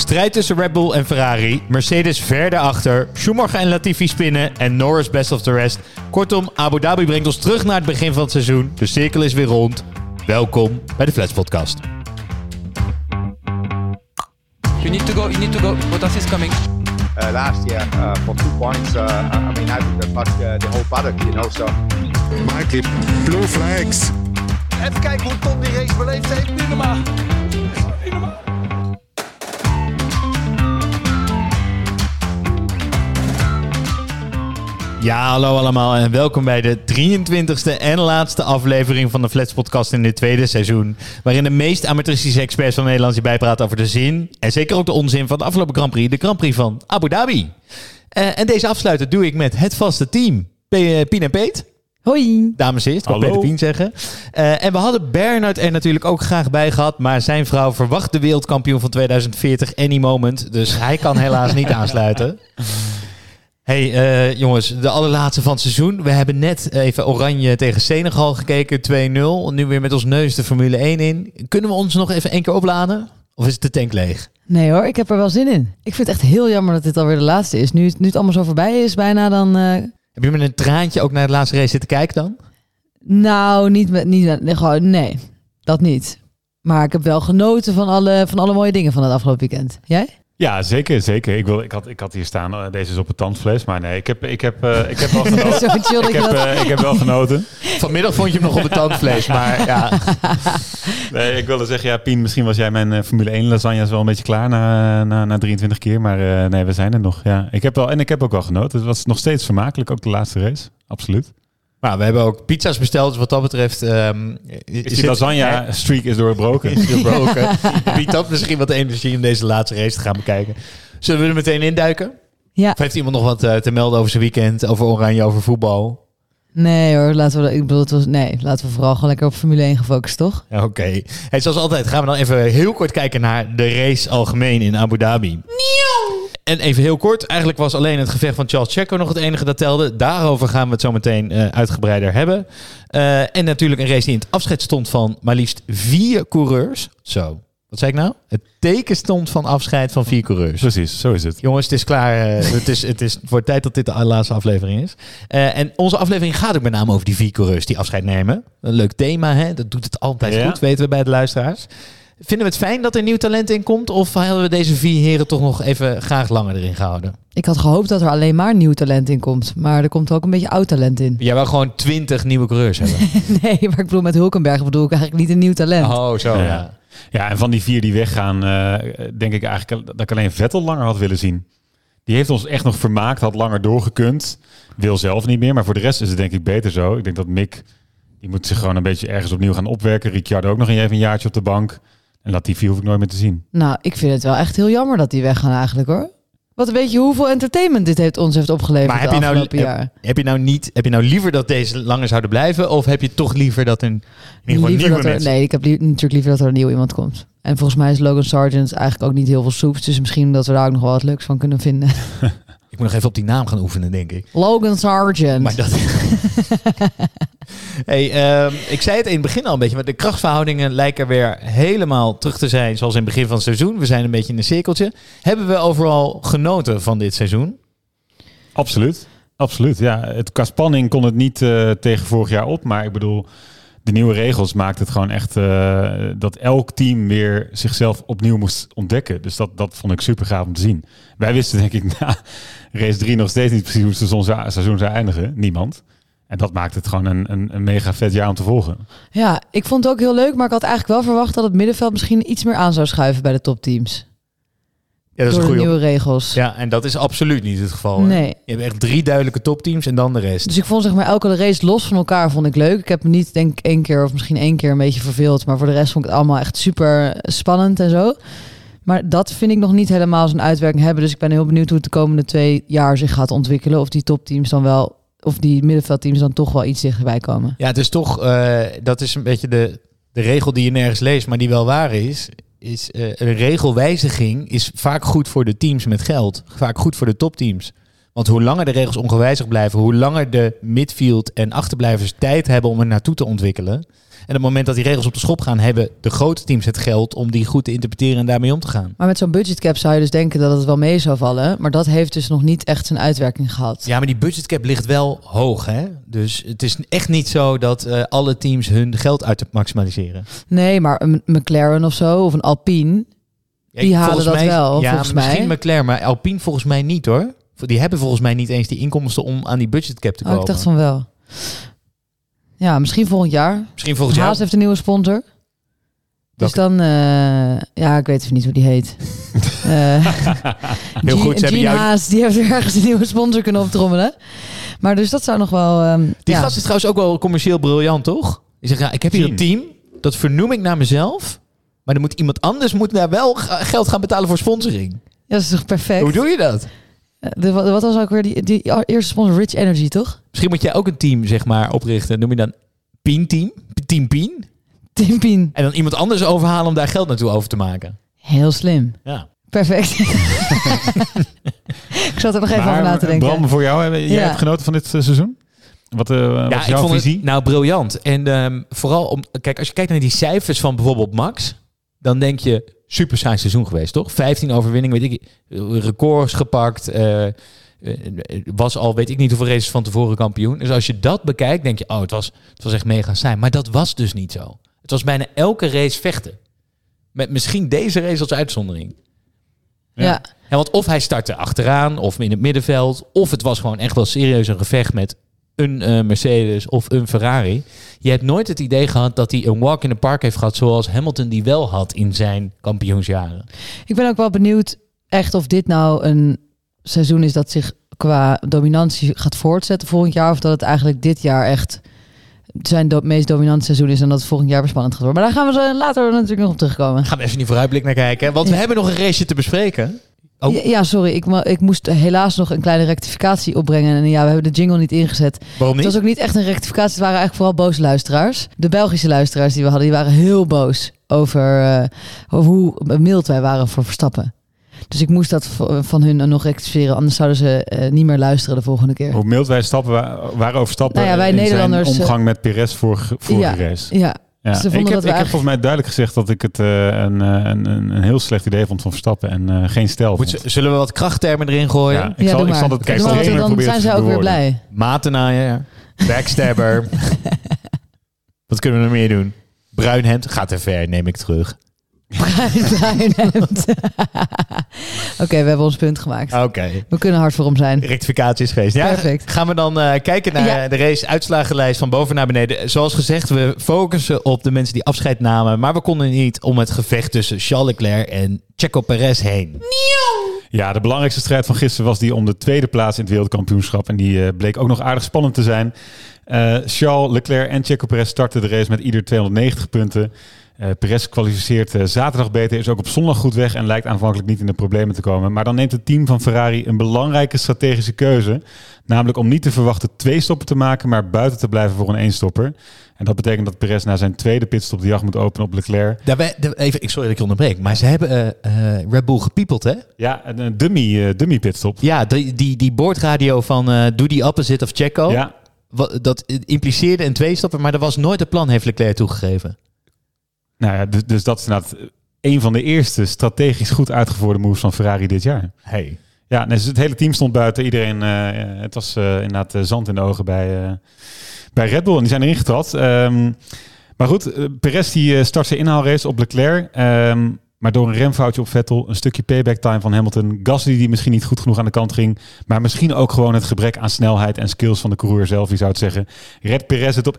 Strijd tussen Red Bull en Ferrari. Mercedes verder achter. Schumacher en Latifi spinnen. En Norris best of the rest. Kortom, Abu Dhabi brengt ons terug naar het begin van het seizoen. De cirkel is weer rond. Welkom bij de Flats Podcast. You need to go. You need to go. Bottas is coming. uh, last year uh, for two points. Uh, I mean, I think touched uh, the whole paddock, you know. So Mikey, blue flags. Even kijken hoe Tom die race beleefd heeft. Normaal. Ja, hallo allemaal en welkom bij de 23e en laatste aflevering van de Flats Podcast in dit tweede seizoen. Waarin de meest amateuristische experts van Nederland je bijpraten over de zin en zeker ook de onzin van de afgelopen Grand Prix, de Grand Prix van Abu Dhabi. Eh, en deze afsluiter doe ik met het vaste team. P- eh, Pien en Peet. Hoi. Dames en heren, ik. Peter Pien zeggen. Eh, en we hadden Bernard er natuurlijk ook graag bij gehad. Maar zijn vrouw verwacht de wereldkampioen van 2040 any moment. Dus hij kan helaas niet aansluiten. Hey eh, jongens, de allerlaatste van het seizoen. We hebben net even Oranje tegen Senegal gekeken, 2-0. Nu weer met ons neus de Formule 1 in. Kunnen we ons nog even één keer opladen? Of is het de tank leeg? Nee hoor, ik heb er wel zin in. Ik vind het echt heel jammer dat dit alweer de laatste is. Nu, het- nu het allemaal zo voorbij is bijna, dan... eh, Heb je met een traantje ook naar de laatste race zitten kijken dan? nou, niet met... Niet, met- gewoon, nee, dat niet. Maar ik heb wel genoten van alle, van alle mooie dingen van het afgelopen weekend. Jij? Ja, zeker, zeker. Ik, wil, ik, had, ik had hier staan, eh, deze is op een tandvlees. Maar nee, ik heb, ik heb, eh, ik heb wel genoten. zo chill dat ik, heb, eh, ik heb wel genoten. Vanmiddag vond je hem nog op het tandvlees, maar ja. Nee, ik wilde zeggen, ja, Pien, misschien was jij mijn eh, Formule 1 lasagne is wel een beetje klaar na, na, na 23 keer. Maar eh, nee, we zijn er nog. Ja. Ik heb wel, en ik heb ook wel genoten. Het was nog steeds vermakelijk, ook de laatste race. Absoluut. Maar we hebben ook pizza's besteld, dus wat dat betreft... ehm, Is die lasagne-streak is doorbroken? is doorbroken. Biedt dat misschien wat energie om deze laatste race te gaan bekijken. Zullen we er meteen induiken? Ja. Of heeft iemand nog wat eh, te melden over zijn weekend, over Oranje, over voetbal? Nee hoor, laten we... Ik bedoel, het was, nee, laten we vooral gewoon lekker op Formule 1 gefocust, toch? Ja, Oké. Hey, zoals altijd gaan we dan even heel kort kijken naar de race algemeen in Abu Dhabi. En even heel kort, eigenlijk was alleen het gevecht van Charles Checo nog het enige dat telde. Daarover gaan we het zo meteen eh, uitgebreider hebben. Eh, en natuurlijk een race die in het afscheid stond van maar liefst vier coureurs. Zo, wat zei ik nou? Het teken stond van afscheid van vier coureurs. Precies, zo is het. Jongens, het is klaar. eh, het, is, het is voor tijd dat dit de laatste aflevering is. En onze aflevering gaat ook met name over die vier coureurs die afscheid nemen. Een leuk thema, hè? Dat doet het altijd Ja. goed, weten we bij de luisteraars. Vinden we het fijn dat er nieuw talent in komt? Of hadden we deze vier heren toch nog even graag langer erin gehouden? Ik had gehoopt dat er alleen maar nieuw talent in komt. Maar er komt ook een beetje oud talent in. Jij wil gewoon twintig nieuwe coureurs hebben. Nee, maar ik bedoel met Hulkenberg bedoel ik eigenlijk niet een nieuw talent. Oh, zo Ja. ja. Ja, en van die vier die weggaan, eh, denk ik eigenlijk dat ik alleen Vettel langer had willen zien. Die heeft ons echt nog vermaakt, had langer doorgekund. Wil zelf niet meer, maar voor de rest is het denk ik beter zo. Ik denk dat Mick, die moet zich gewoon een beetje ergens opnieuw gaan opwerken. Ricciardo ook nog even een jaartje op de bank. En Latifi hoef ik nooit meer te zien. Nou, ik vind het wel echt heel jammer dat die weggaan eigenlijk hoor. Wat weet je hoeveel entertainment dit heeft, ons heeft opgeleverd Maar heb de je, nou, afgelopen jaar? heb je nou niet, heb je nou liever dat deze langer zouden blijven? Of heb je toch liever dat een in Liever nieuwe dat er, nee, ik heb li- natuurlijk liever dat er een nieuw iemand komt. En volgens mij is Logan Sargent eigenlijk ook niet heel veel soeps. Dus misschien dat we daar ook nog wel wat leuks van kunnen vinden. Ik moet nog even op die naam gaan oefenen, denk ik. Logan Sargent. Maar dat... hey, ehm, ik zei het in het begin al een beetje, maar de krachtverhoudingen lijken weer helemaal terug te zijn zoals in het begin van het seizoen. We zijn een beetje in een cirkeltje. Hebben we overal genoten van dit seizoen? Absoluut. Absoluut, ja. Het, qua spanning kon het niet eh, tegen vorig jaar op. Maar ik bedoel, de nieuwe regels maakt het gewoon echt eh, dat elk team weer zichzelf opnieuw moest ontdekken. Dus dat, dat vond ik super gaaf om te zien. Wij wisten denk ik na race 3 nog steeds niet precies hoe het seizoen seizoen zou eindigen. Niemand. En dat maakt het gewoon een, een, een mega vet jaar om te volgen. Ja, ik vond het ook heel leuk. Maar ik had eigenlijk wel verwacht dat het middenveld misschien iets meer aan zou schuiven bij de topteams. Ja, dat is door een de goede. nieuwe regels. Ja, en dat is absoluut niet het geval. hè? Nee. Je hebt echt drie duidelijke topteams en dan de rest. Dus ik vond zeg maar elke race los van elkaar vond ik leuk. Ik heb me niet denk ik één keer of misschien één keer een beetje verveeld. Maar voor de rest vond ik het allemaal echt super spannend en zo. Maar dat vind ik nog niet helemaal zijn uitwerking hebben. Dus ik ben heel benieuwd hoe het de komende twee jaar zich gaat ontwikkelen. Of die topteams dan wel, of die middenveldteams dan toch wel iets dichterbij komen. Ja, het is toch, eh, dat is een beetje de, de regel die je nergens leest, maar die wel waar is. Is eh, een regelwijziging is vaak goed voor de teams met geld. Vaak goed voor de topteams. Want hoe langer de regels ongewijzigd blijven, hoe langer de midfield en achterblijvers tijd hebben om er naartoe te ontwikkelen. En op het moment dat die regels op de schop gaan, hebben de grote teams het geld om die goed te interpreteren en daarmee om te gaan. Maar met zo'n budgetcap zou je dus denken dat het wel mee zou vallen. Maar dat heeft dus nog niet echt zijn uitwerking gehad. Ja, maar die budgetcap ligt wel hoog, hè? Dus het is echt niet zo dat eh, alle teams hun geld uit te maximaliseren. Nee, maar een McLaren of zo, of een Alpine. Ja, Die halen dat wel, ja, volgens misschien mij. McLaren, maar Alpine volgens mij niet, hoor. Die hebben volgens mij niet eens die inkomsten om aan die budgetcap te Oh, komen. ik dacht van wel. Ja, misschien volgend jaar. Misschien volgens Haas jou. heeft een nieuwe sponsor. Dus dan, eh, ja, ik weet even niet hoe die heet. Eh Heel G- goed, ze hebben Gene jou- Haas, die heeft ergens een nieuwe sponsor kunnen optrommelen. Maar dus dat zou nog wel... ehm, Die ja. gast is trouwens ook wel commercieel briljant, toch? Die zegt, ja, ik heb hier een team, dat vernoem ik naar mezelf. Maar dan moet iemand anders moet daar wel geld gaan betalen voor sponsoring. Ja, dat is toch perfect? Hoe doe je dat? Eh, de- wat wat was ook weer die, die eerste sponsor? Rich Energy, toch? Misschien moet jij ook een team, zeg maar, oprichten. Noem je dan Pien Team? Team Pien? Tim Pien. En dan iemand anders overhalen om daar geld naartoe over te maken. Heel slim. Ja. Perfect. ik zat er nog even Maar, over na te denken. Bram, voor jou, heb- jij Ja. hebt genoten van dit eh, seizoen? Wat, eh wat is ik jouw vond visie? het nou briljant. En ehm, vooral om, kijk, als je kijkt naar die cijfers van bijvoorbeeld Max, dan denk je super saai seizoen geweest, toch? 15 overwinningen, weet ik, records gepakt. eh, eh, was al, weet ik niet hoeveel races van tevoren kampioen. Dus als je dat bekijkt, denk je, oh, het was, het was echt mega saai. Maar dat was dus niet zo. Het was bijna elke race vechten. Met misschien deze race als uitzondering. ja. Want of hij startte achteraan of in het middenveld, of het was gewoon echt wel serieus een gevecht met een eh, Mercedes of een Ferrari. Je hebt nooit het idee gehad dat hij een walk in the park heeft gehad zoals Hamilton die wel had in zijn kampioensjaren. Ik ben ook wel benieuwd echt of dit nou een seizoen is dat zich qua dominantie gaat voortzetten volgend jaar. Of dat het eigenlijk dit jaar echt zijn do- meest dominante seizoen is en dat het volgend jaar weer spannend gaat worden. Maar daar gaan we later natuurlijk nog op terugkomen. Gaan we even die vooruitblik naar kijken, want we Ja. hebben nog een raceje te bespreken. Oh. Ja, ja, sorry. Ik, ik moest helaas nog een kleine rectificatie opbrengen. En ja, we hebben de jingle niet ingezet. Waarom Het was ook niet echt een rectificatie. Het waren eigenlijk vooral boze luisteraars. De Belgische luisteraars die we hadden, die waren heel boos over, eh, over hoe mild wij waren voor Verstappen. Dus ik moest dat van hun nog rectificeren. Anders zouden ze eh, niet meer luisteren de volgende keer. Hoe mild wij stappen wa- waren over stappen Nou ja, wij in zijn Nederlanders, eh, omgang met Perez vorige, vorige Ja. race. Ja, Ja. Ze ik heb, ik heb volgens mij duidelijk gezegd dat ik het eh, een, eh, een, een, een heel slecht idee vond van Verstappen en eh, geen stijl Moet zullen we wat krachttermen erin gooien? Ja, ik ja zal, ik zal dat Kijk, Doe zal maar, ik want even dan zijn ze ook weer blij. Matenaaier, backstabber. wat kunnen we nog meer doen? Bruinhemd gaat te ver, neem ik terug. Bruin, hemd. Oké, we hebben ons punt gemaakt. Oké. We kunnen hard voor hem zijn. rectificatie is geweest. Ja, Perfect. Gaan we dan eh, kijken naar Ja. de race uitslagenlijst van boven naar beneden. Zoals gezegd, we focussen op de mensen die afscheid namen. Maar we konden niet om het gevecht tussen Charles Leclerc en Checo Perez heen. Ja, de belangrijkste strijd van gisteren was die om de tweede plaats in het wereldkampioenschap. En die eh, bleek ook nog aardig spannend te zijn. Eh, Charles Leclerc en Checo Perez startten de race met ieder 290 punten. Eh Perez kwalificeert eh, zaterdag beter, is ook op zondag goed weg en lijkt aanvankelijk niet in de problemen te komen. Maar dan neemt het team van Ferrari een belangrijke strategische keuze. Namelijk om niet te verwachten twee stoppen te maken, maar buiten te blijven voor een éénstopper. En dat betekent dat Perez na zijn tweede pitstop de jacht moet openen op Leclerc. Daarbij, even, ik sorry dat ik je onderbreek, maar ze hebben eh, Red Bull gepiepeld, hè? Ja, een, dummy, dummy pitstop. Ja, die, die, die boordradio van doe die opposite of Checo. Ja, Wat, dat impliceerde een tweestopper, maar dat was nooit het plan, heeft Leclerc toegegeven. Nou ja, dus, dus dat is inderdaad een van de eerste strategisch goed uitgevoerde moves van Ferrari dit jaar. Hey. Ja, dus het hele team stond buiten. Iedereen, eh, het was eh, inderdaad eh, zand in de ogen bij, bij Red Bull. En die zijn erin getrad. Ehm, maar goed, Perez die start zijn inhaalrace op Leclerc. Ehm, maar door een remfoutje op Vettel, een stukje payback time van Hamilton. Gasly die misschien niet goed genoeg aan de kant ging. Maar misschien ook gewoon het gebrek aan snelheid en skills van de coureur zelf, wie zou het zeggen. Red Perez het op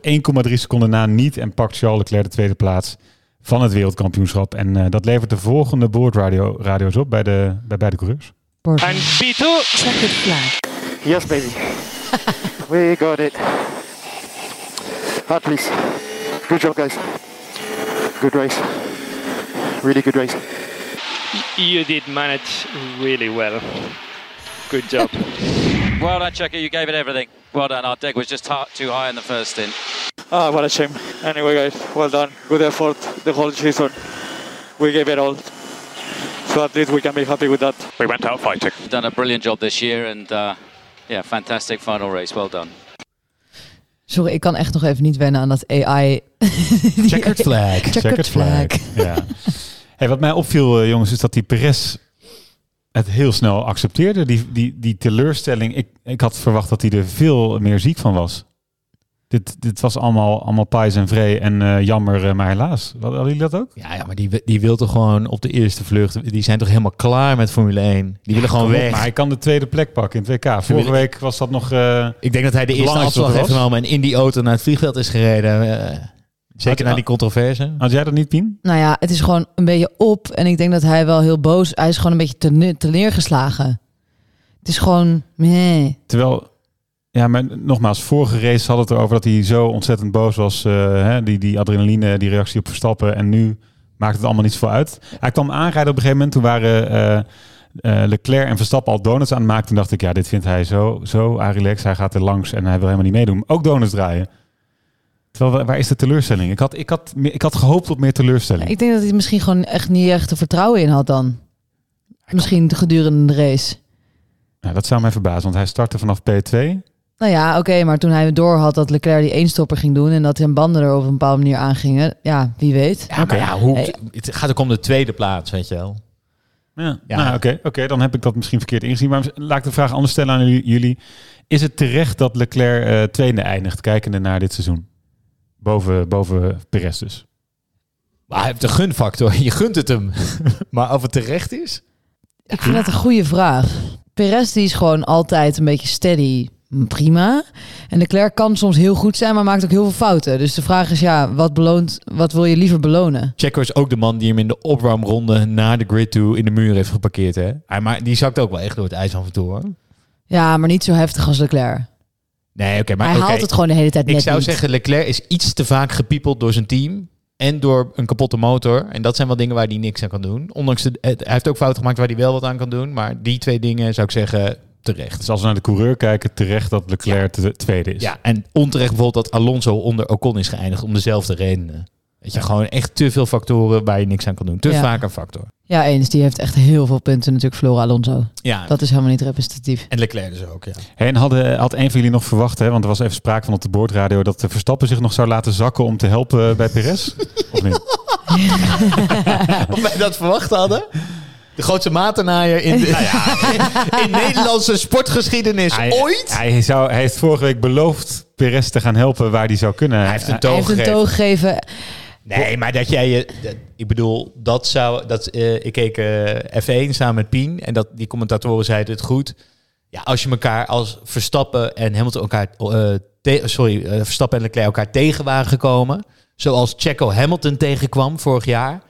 1,3 seconden na niet en pakt Charles Leclerc de tweede plaats van het wereldkampioenschap. En eh, dat levert de volgende boordradio radio's op bij, de, bij beide coureurs. And B2. Checkered flag. Yes, baby. we got it. At least. Good job, guys. Good race. Really good race. You did manage really well. Good job. Well done, Checker. You gave it everything. Well done. Our deck was just ha- too high in the first stint. Ah, what a shame. Anyway, guys, well done. Good effort the whole season. We gave it all. So at least we can be happy with that. We went out fighting. Done a brilliant job this year, and uh, yeah, fantastic final race. Well done. Sorry, ik kan echt nog even niet wennen aan dat AI. Checkered flag. Checkered flag. Ja. Hey, wat mij opviel, eh, jongens, is dat die Perez het heel snel accepteerde. Die, die, die teleurstelling. Ik, ik had verwacht dat hij er veel meer ziek van was. Dit, dit was allemaal, allemaal pais en vree en eh, jammer, eh, maar helaas. Hadden jullie dat ook? Ja, ja, maar die, die wil toch gewoon op de eerste vlucht. Die zijn toch helemaal klaar met Formule 1. Die willen gewoon op, weg. Maar hij kan de tweede plek pakken in het WK. Vorige week was dat nog... eh, Ik denk dat hij de eerste afslag heeft genomen en in die auto naar het vliegveld is gereden. Zeker Had- na die controverse. had jij dat niet, Pien? Nou ja, het is gewoon een beetje op. En ik denk dat hij wel heel boos... Hij is gewoon een beetje te- teleurgeslagen. Het is gewoon... meh. Terwijl, ja, maar nogmaals, vorige race had het erover dat hij zo ontzettend boos was. eh, hè, die, die adrenaline, die reactie op Verstappen. En nu maakt het allemaal niet zoveel uit. Hij kwam aanrijden op een gegeven moment. Toen waren eh, eh, Leclerc en Verstappen al donuts aan het maken. Toen dacht ik, ja, dit vindt hij zo, zo ah, relax. Hij gaat er langs en hij wil helemaal niet meedoen. Ook donuts draaien. Terwijl, waar- is de teleurstelling? Ik had, ik had, ik had gehoopt op meer teleurstelling. Ik denk dat hij misschien gewoon echt niet echt er vertrouwen in had dan. Misschien gedurende de race. Nou, dat zou mij verbazen, want hij startte vanaf P2. Nou ja, oké, maar toen hij door had dat Leclerc die eenstopper ging doen en dat zijn banden er op een bepaalde manier aangingen, ja, wie weet. Ja, maar ja, hoe, Hey. het gaat ook om de tweede plaats, weet je wel. Ja, Ja. Nou, oké, oké, dan heb ik dat misschien verkeerd ingezien. Maar laat ik de vraag anders stellen aan jullie- jullie. Is het terecht dat Leclerc eh, tweede eindigt, kijkende naar dit seizoen? Boven, boven Perez dus. Maar hij heeft een gunfactor. Je gunt het hem. maar of het terecht is? Ik vind dat een goede vraag. Perez die is gewoon altijd een beetje steady, prima. En Leclerc kan soms heel goed zijn, maar maakt ook heel veel fouten. Dus de vraag is ja, wat, beloont, wat wil je liever belonen? Checo is ook de man die hem in de opwarmronde naar de grid toe in de muur heeft geparkeerd. Hè? Hij, maar die zakt ook wel echt door het ijs af en toe hoor. Ja, maar niet zo heftig als Leclerc. Nee, oké, maar hij haalt het gewoon de hele tijd net Ik zou niet. zeggen, Leclerc is iets te vaak gepiepeld door zijn team. En door een kapotte motor. En dat zijn wel dingen waar hij niks aan kan doen. Ondanks de, het- hij heeft ook fouten gemaakt waar hij wel wat aan kan doen. Maar die twee dingen zou ik zeggen terecht. Dus als we naar de coureur kijken, terecht dat Leclerc de tweede is. Ja, en onterecht bijvoorbeeld dat Alonso onder Ocon is geëindigd om dezelfde redenen. Weet je, gewoon echt te veel factoren waar je niks aan kan doen. Te Ja. vaak een factor. Ja, eens. Die heeft echt heel veel punten natuurlijk verloren, Alonso. Ja, Dat is helemaal niet representatief. en Leclerc dus ook, ja. Hey, en hadden, had een van jullie nog verwacht, hè, want er was even sprake van op de boordradio, dat de Verstappen zich nog zou laten zakken om te helpen bij Perez? of niet? Of wij dat verwacht hadden? De grootste matenaaier in, de, nou ja, in Nederlandse sportgeschiedenis Hij, ooit. hij, zou, hij heeft vorige week beloofd Perez te gaan helpen waar hij zou kunnen. Hij heeft een Hij toon heeft een gegeven. Nee, maar dat jij je... dat- ik bedoel, dat zou... Dat, eh, ik keek eh, F1 samen met Pien en dat, die commentatoren zeiden het goed. Ja, als je elkaar als Verstappen en Hamilton elkaar... eh, te- sorry, Verstappen en Leclerc elkaar tegen waren gekomen... zoals Checo Hamilton tegenkwam vorig jaar...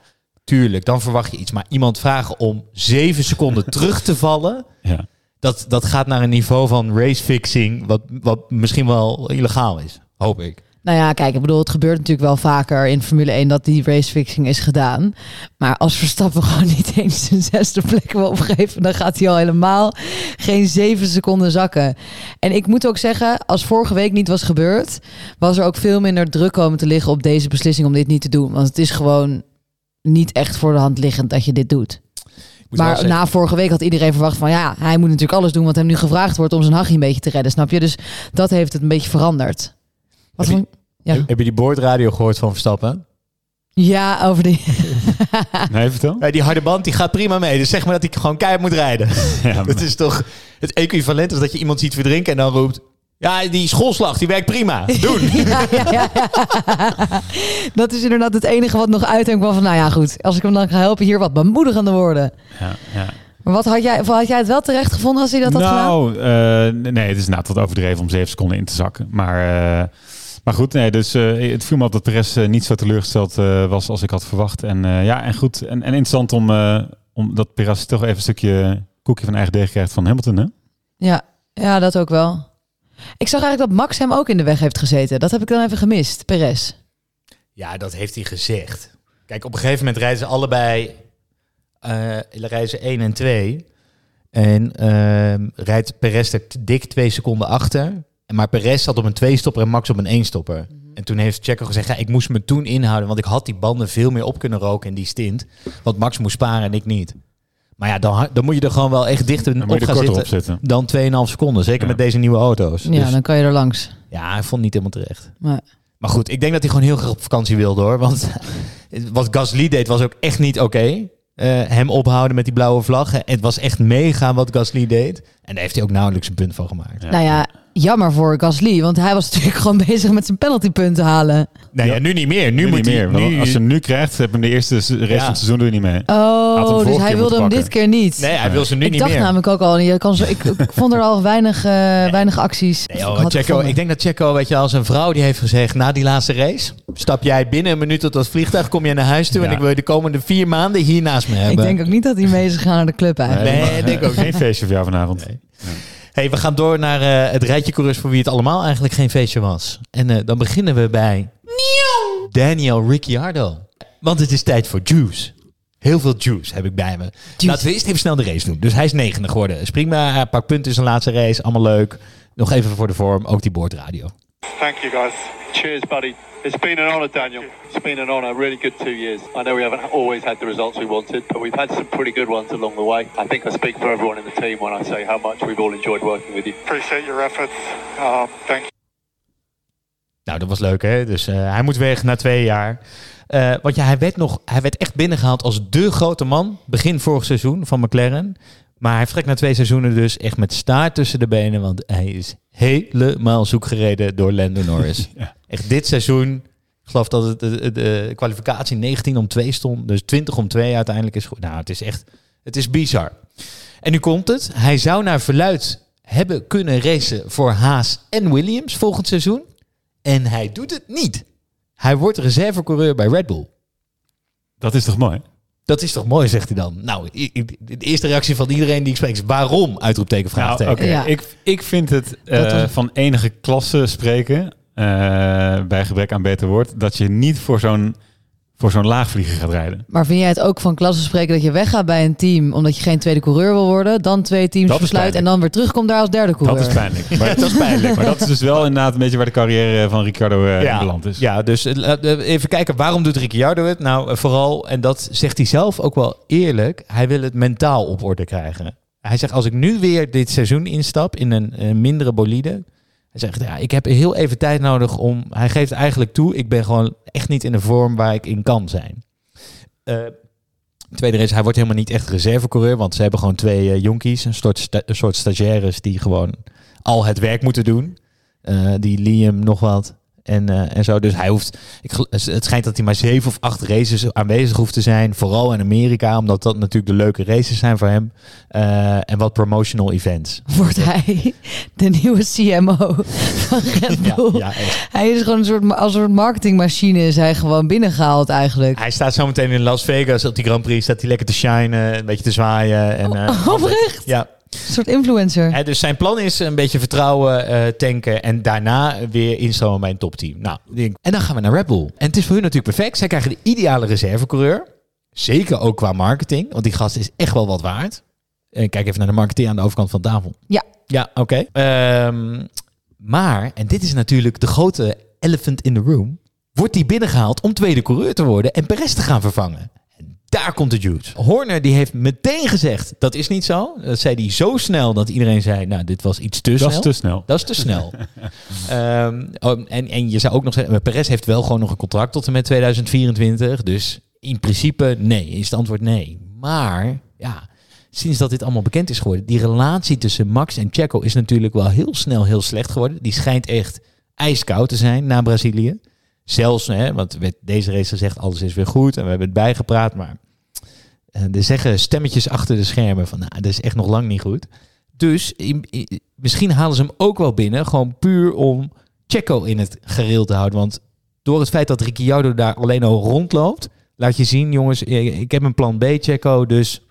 Tuurlijk, dan verwacht je iets. Maar iemand vragen om zeven seconden terug te vallen... Ja. Dat, dat gaat naar een niveau van racefixing... Wat, wat misschien wel illegaal is. Hoop ik. Nou ja, kijk, ik bedoel, het gebeurt natuurlijk wel vaker in Formule 1 dat die racefixing is gedaan. Maar als Verstappen gewoon niet eens zijn zesde plek wil opgeven, dan gaat hij al helemaal geen zeven seconden zakken. En ik moet ook zeggen, als vorige week niet was gebeurd, was er ook veel minder druk komen te liggen op deze beslissing om dit niet te doen. Want het is gewoon niet echt voor de hand liggend dat je dit doet. Maar na vorige week had iedereen verwacht van ja, hij moet natuurlijk alles doen wat hem nu gevraagd wordt om zijn hachje een beetje te redden, snap je? Dus dat heeft het een beetje veranderd. Wat Heb je- vond- ja. Heb je die boordradio gehoord van Verstappen? Ja, over die. Nee, vertel. Ja, die harde band die gaat prima mee. Dus zeg maar dat hij gewoon keihard moet rijden. Ja, maar- Het is toch het equivalent als dat je iemand ziet verdrinken en dan roept... Ja, die schoolslag, die werkt prima. Doen. ja, ja, ja, ja. Dat is inderdaad het enige wat nog uithangt van, van, nou ja, goed. Als ik hem dan ga helpen, hier wat bemoedigende woorden. ja, ja. Maar wat had jij, of had jij het wel terecht gevonden als hij dat had gedaan? nou, eh, nee, het is inderdaad wat overdreven om zeven seconden in te zakken. Maar, eh, maar goed, nee, dus eh, het viel me op dat Perez eh, niet zo teleurgesteld eh, was als ik had verwacht. En eh, ja, en goed. En, en interessant om, eh, om dat Perez toch even een stukje koekje van eigen deeg krijgt van Hamilton, hè? Ja, ja, dat ook wel. Ik zag eigenlijk dat Max hem ook in de weg heeft gezeten. Dat heb ik dan even gemist, Perez. Ja, dat heeft hij gezegd. Kijk, op een gegeven moment rijden ze allebei... eh rijden ze 1 en 2. En ehm, rijdt Perez er dik twee seconden achter. Maar Perez zat op een twee-stopper en Max op een één-stopper. En toen heeft Checo gezegd, ja, ik moest me toen inhouden... want ik had die banden veel meer op kunnen roken in die stint. Want Max moest sparen en ik niet. Maar ja, dan, dan moet je er gewoon wel echt dichter Dan op gaan zitten. op zitten. Dan 2,5 seconden. Zeker Ja. met deze nieuwe auto's. Ja, Dus- dan kan je er langs. ja, hij vond niet helemaal terecht. Maar Maar goed, ik denk dat hij gewoon heel graag op vakantie wilde hoor. Want wat Gasly deed was ook echt niet oké. Eh, hem ophouden met die blauwe vlag. Het was echt mega wat Gasly deed. En daar heeft hij ook nauwelijks een punt van gemaakt. Ja. nou ja, jammer voor Gasly. Want hij was natuurlijk gewoon bezig met zijn penaltypunten halen. Nee, ja, nu niet meer. Nu, Nu moet niet hij... meer. Nu, Als je hem nu krijgt, heb je hem de eerste Ja. van het seizoen doe je niet mee. Oh, dus hij wilde hem dit keer niet. nee, hij wil ze nu ik niet dacht meer. namelijk ook al, je kan zo, ik, ik vond er al weinig, eh, weinig acties. Nee, joh, ik Checo, ik denk dat Checo, weet je, als een vrouw die heeft gezegd na die laatste race, stap jij binnen een minuut tot dat vliegtuig, kom je naar huis toe en ik wil je de komende vier maanden hier naast me Ik hebben. denk ook niet dat hij mee is gegaan naar de club eigenlijk. Nee, ik denk ook Geen feestje voor jou vanavond. Nee. Hey, we gaan door naar eh, het rijtje coureurs voor wie het allemaal eigenlijk geen feestje was. En eh, dan beginnen we bij Daniel Ricciardo. Want het is tijd voor juice. Heel veel juice heb ik bij me. Laten we eerst even snel de race doen. Dus hij is negende geworden. Prima, hij pakt punten in zijn laatste race. Allemaal leuk. Nog even voor de vorm, ook die boordradio. Thank you, guys. Cheers, buddy. It's been an honour, Daniel. It's been an honour. Really good two years. I know we haven't always had the results we wanted, but we've had some pretty good ones along the way. I think I speak for everyone in the team when I say how much we've all enjoyed working with you. Appreciate your efforts. Uh, thank you. Nou, dat was leuk, hè? Dus eh, hij moet weg na twee jaar. Eh, want ja, hij werd, nog, hij werd echt binnengehaald als de grote man. Begin vorig seizoen van McLaren. Maar hij vertrekt na twee seizoenen dus echt met staart tussen de benen. Want hij is helemaal zoek gereden door Lando Norris. Ja. Echt dit seizoen. Ik geloof dat het de, de, de kwalificatie 19 om 2 stond. Dus 20 om 2 uiteindelijk is goed. Nou, het is echt... Het is bizar. En nu komt het. Hij zou naar verluid hebben kunnen racen voor Haas en Williams volgend seizoen. En hij doet het niet. Hij wordt reservecoureur bij Red Bull. Dat is toch mooi? Dat is toch mooi, zegt hij dan. Nou, de eerste reactie van iedereen die ik spreek is waarom? Uitroepteken, Nou, vraagteken. Ja. ik, ik vind het eh, Dat was- van enige klasse spreken, eh, bij gebrek aan beter woord, dat je niet voor zo'n voor zo'n laagvlieger gaat rijden. Maar vind jij het ook van klasse spreken dat je weggaat bij een team omdat je geen tweede coureur wil worden, dan twee teams Dat versluit en dan weer terugkomt daar als derde coureur? Dat is pijnlijk. Maar, dat is pijnlijk. Maar dat is dus wel inderdaad een beetje waar de carrière van Ricardo eh in beland is. Ja, dus eh, eh, even kijken, waarom doet Ricciardo het? Nou, vooral, en dat zegt hij zelf ook wel eerlijk, hij wil het mentaal op orde krijgen. Hij zegt, als ik nu weer dit seizoen instap in een, eh, mindere bolide, hij zegt, ja, ik heb heel even tijd nodig om, hij geeft eigenlijk toe, ik ben gewoon echt niet in de vorm waar ik in kan zijn. Eh, tweede race, hij wordt helemaal niet echt reservecoureur, want ze hebben gewoon twee eh, jonkies, een soort, een soort stagiaires die gewoon al het werk moeten doen. Eh, die Liam nog wat. En, eh, en zo. Dus hij hoeft. Ik, het schijnt dat hij maar zeven of acht races aanwezig hoeft te zijn. Vooral in Amerika, omdat dat natuurlijk de leuke races zijn voor hem. Eh, en wat promotional events. Wordt hij de nieuwe CMO van Red Ja, Bull? ja, echt. Hij is gewoon een soort, als een soort marketingmachine is hij gewoon binnengehaald eigenlijk. Hij staat zometeen in Las Vegas op die Grand Prix. Staat hij lekker te shinen, een beetje te zwaaien. En, eh, Oprecht? ja. Een soort influencer. Hè, dus zijn plan is een beetje vertrouwen eh, tanken en daarna weer instromen bij een topteam. Nou, denk- en dan gaan we naar Red Bull. En het is voor hun natuurlijk perfect. Zij krijgen de ideale reservecoureur. Zeker ook qua marketing, want die gast is echt wel wat waard. En kijk even naar de marketeer aan de overkant van de tafel. Ja. Ja, oké. Ehm, maar, en dit is natuurlijk de grote elephant in the room, wordt die binnengehaald om tweede coureur te worden en Perez te gaan vervangen. Daar komt de juice. Horner die heeft meteen gezegd, dat is niet zo. Dat zei hij zo snel dat iedereen zei, nou, dit was iets te Dat snel. is te snel. Dat is te snel. Ehm, oh, en, en je zou ook nog zeggen, Perez heeft wel gewoon nog een contract tot en met 2024. Dus in principe nee, is het antwoord nee. Maar ja, sinds dat dit allemaal bekend is geworden, die relatie tussen Max en Checo is natuurlijk wel heel snel heel slecht geworden. Die schijnt echt ijskoud te zijn na Brazilië. Zelfs, hè, want deze race gezegd, alles is weer goed en we hebben het bijgepraat, maar eh, er zeggen stemmetjes achter de schermen van, nou, dat is echt nog lang niet goed. Dus misschien halen ze hem ook wel binnen, gewoon puur om Checo in het gereel te houden. Want door het feit dat Ricciardo daar alleen al rondloopt, laat je zien, jongens, ik heb een plan B, Checo, dus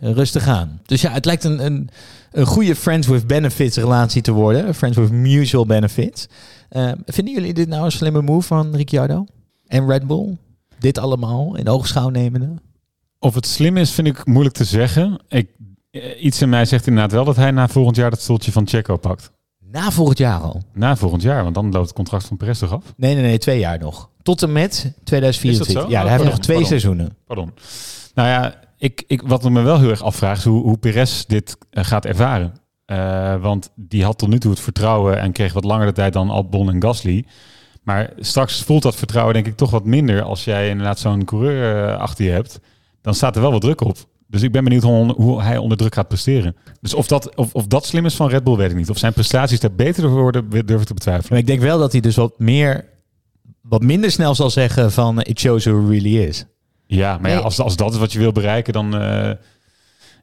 rustig aan. Dus ja, het lijkt een, een, een goede friends with benefits relatie te worden, friends with mutual benefits. Eh, vinden jullie dit nou een slimme move van Ricciardo en Red Bull? Dit allemaal in oogschouw nemende? Of het slim is, vind ik moeilijk te zeggen. Ik, eh, iets in mij zegt inderdaad wel dat hij na volgend jaar dat stoeltje van Checo pakt. Na volgend jaar al. Na volgend jaar, want dan loopt het contract van Perez toch af? Nee, nee, nee, twee jaar nog. Tot en met 2024. Is dat zo? Ja, Oh, hij heeft nog twee Pardon. seizoenen. Pardon. Nou ja, ik, ik, wat me wel heel erg afvraag is hoe, hoe Perez dit eh, gaat ervaren. Eh, want die had tot nu toe het vertrouwen en kreeg wat langer de tijd dan Albon en Gasly. Maar straks voelt dat vertrouwen denk ik toch wat minder als jij inderdaad zo'n coureur eh, achter je hebt. Dan staat er wel wat druk op. Dus ik ben benieuwd hoe, hoe hij onder druk gaat presteren. Dus of dat, of, of dat slim is van Red Bull, weet ik niet. Of zijn prestaties daar beter door worden, durf ik te betwijfelen. Maar ik denk wel dat hij dus wat meer, wat minder snel zal zeggen van it shows who really is. Ja, maar ja, als, als dat is wat je wil bereiken, dan... eh,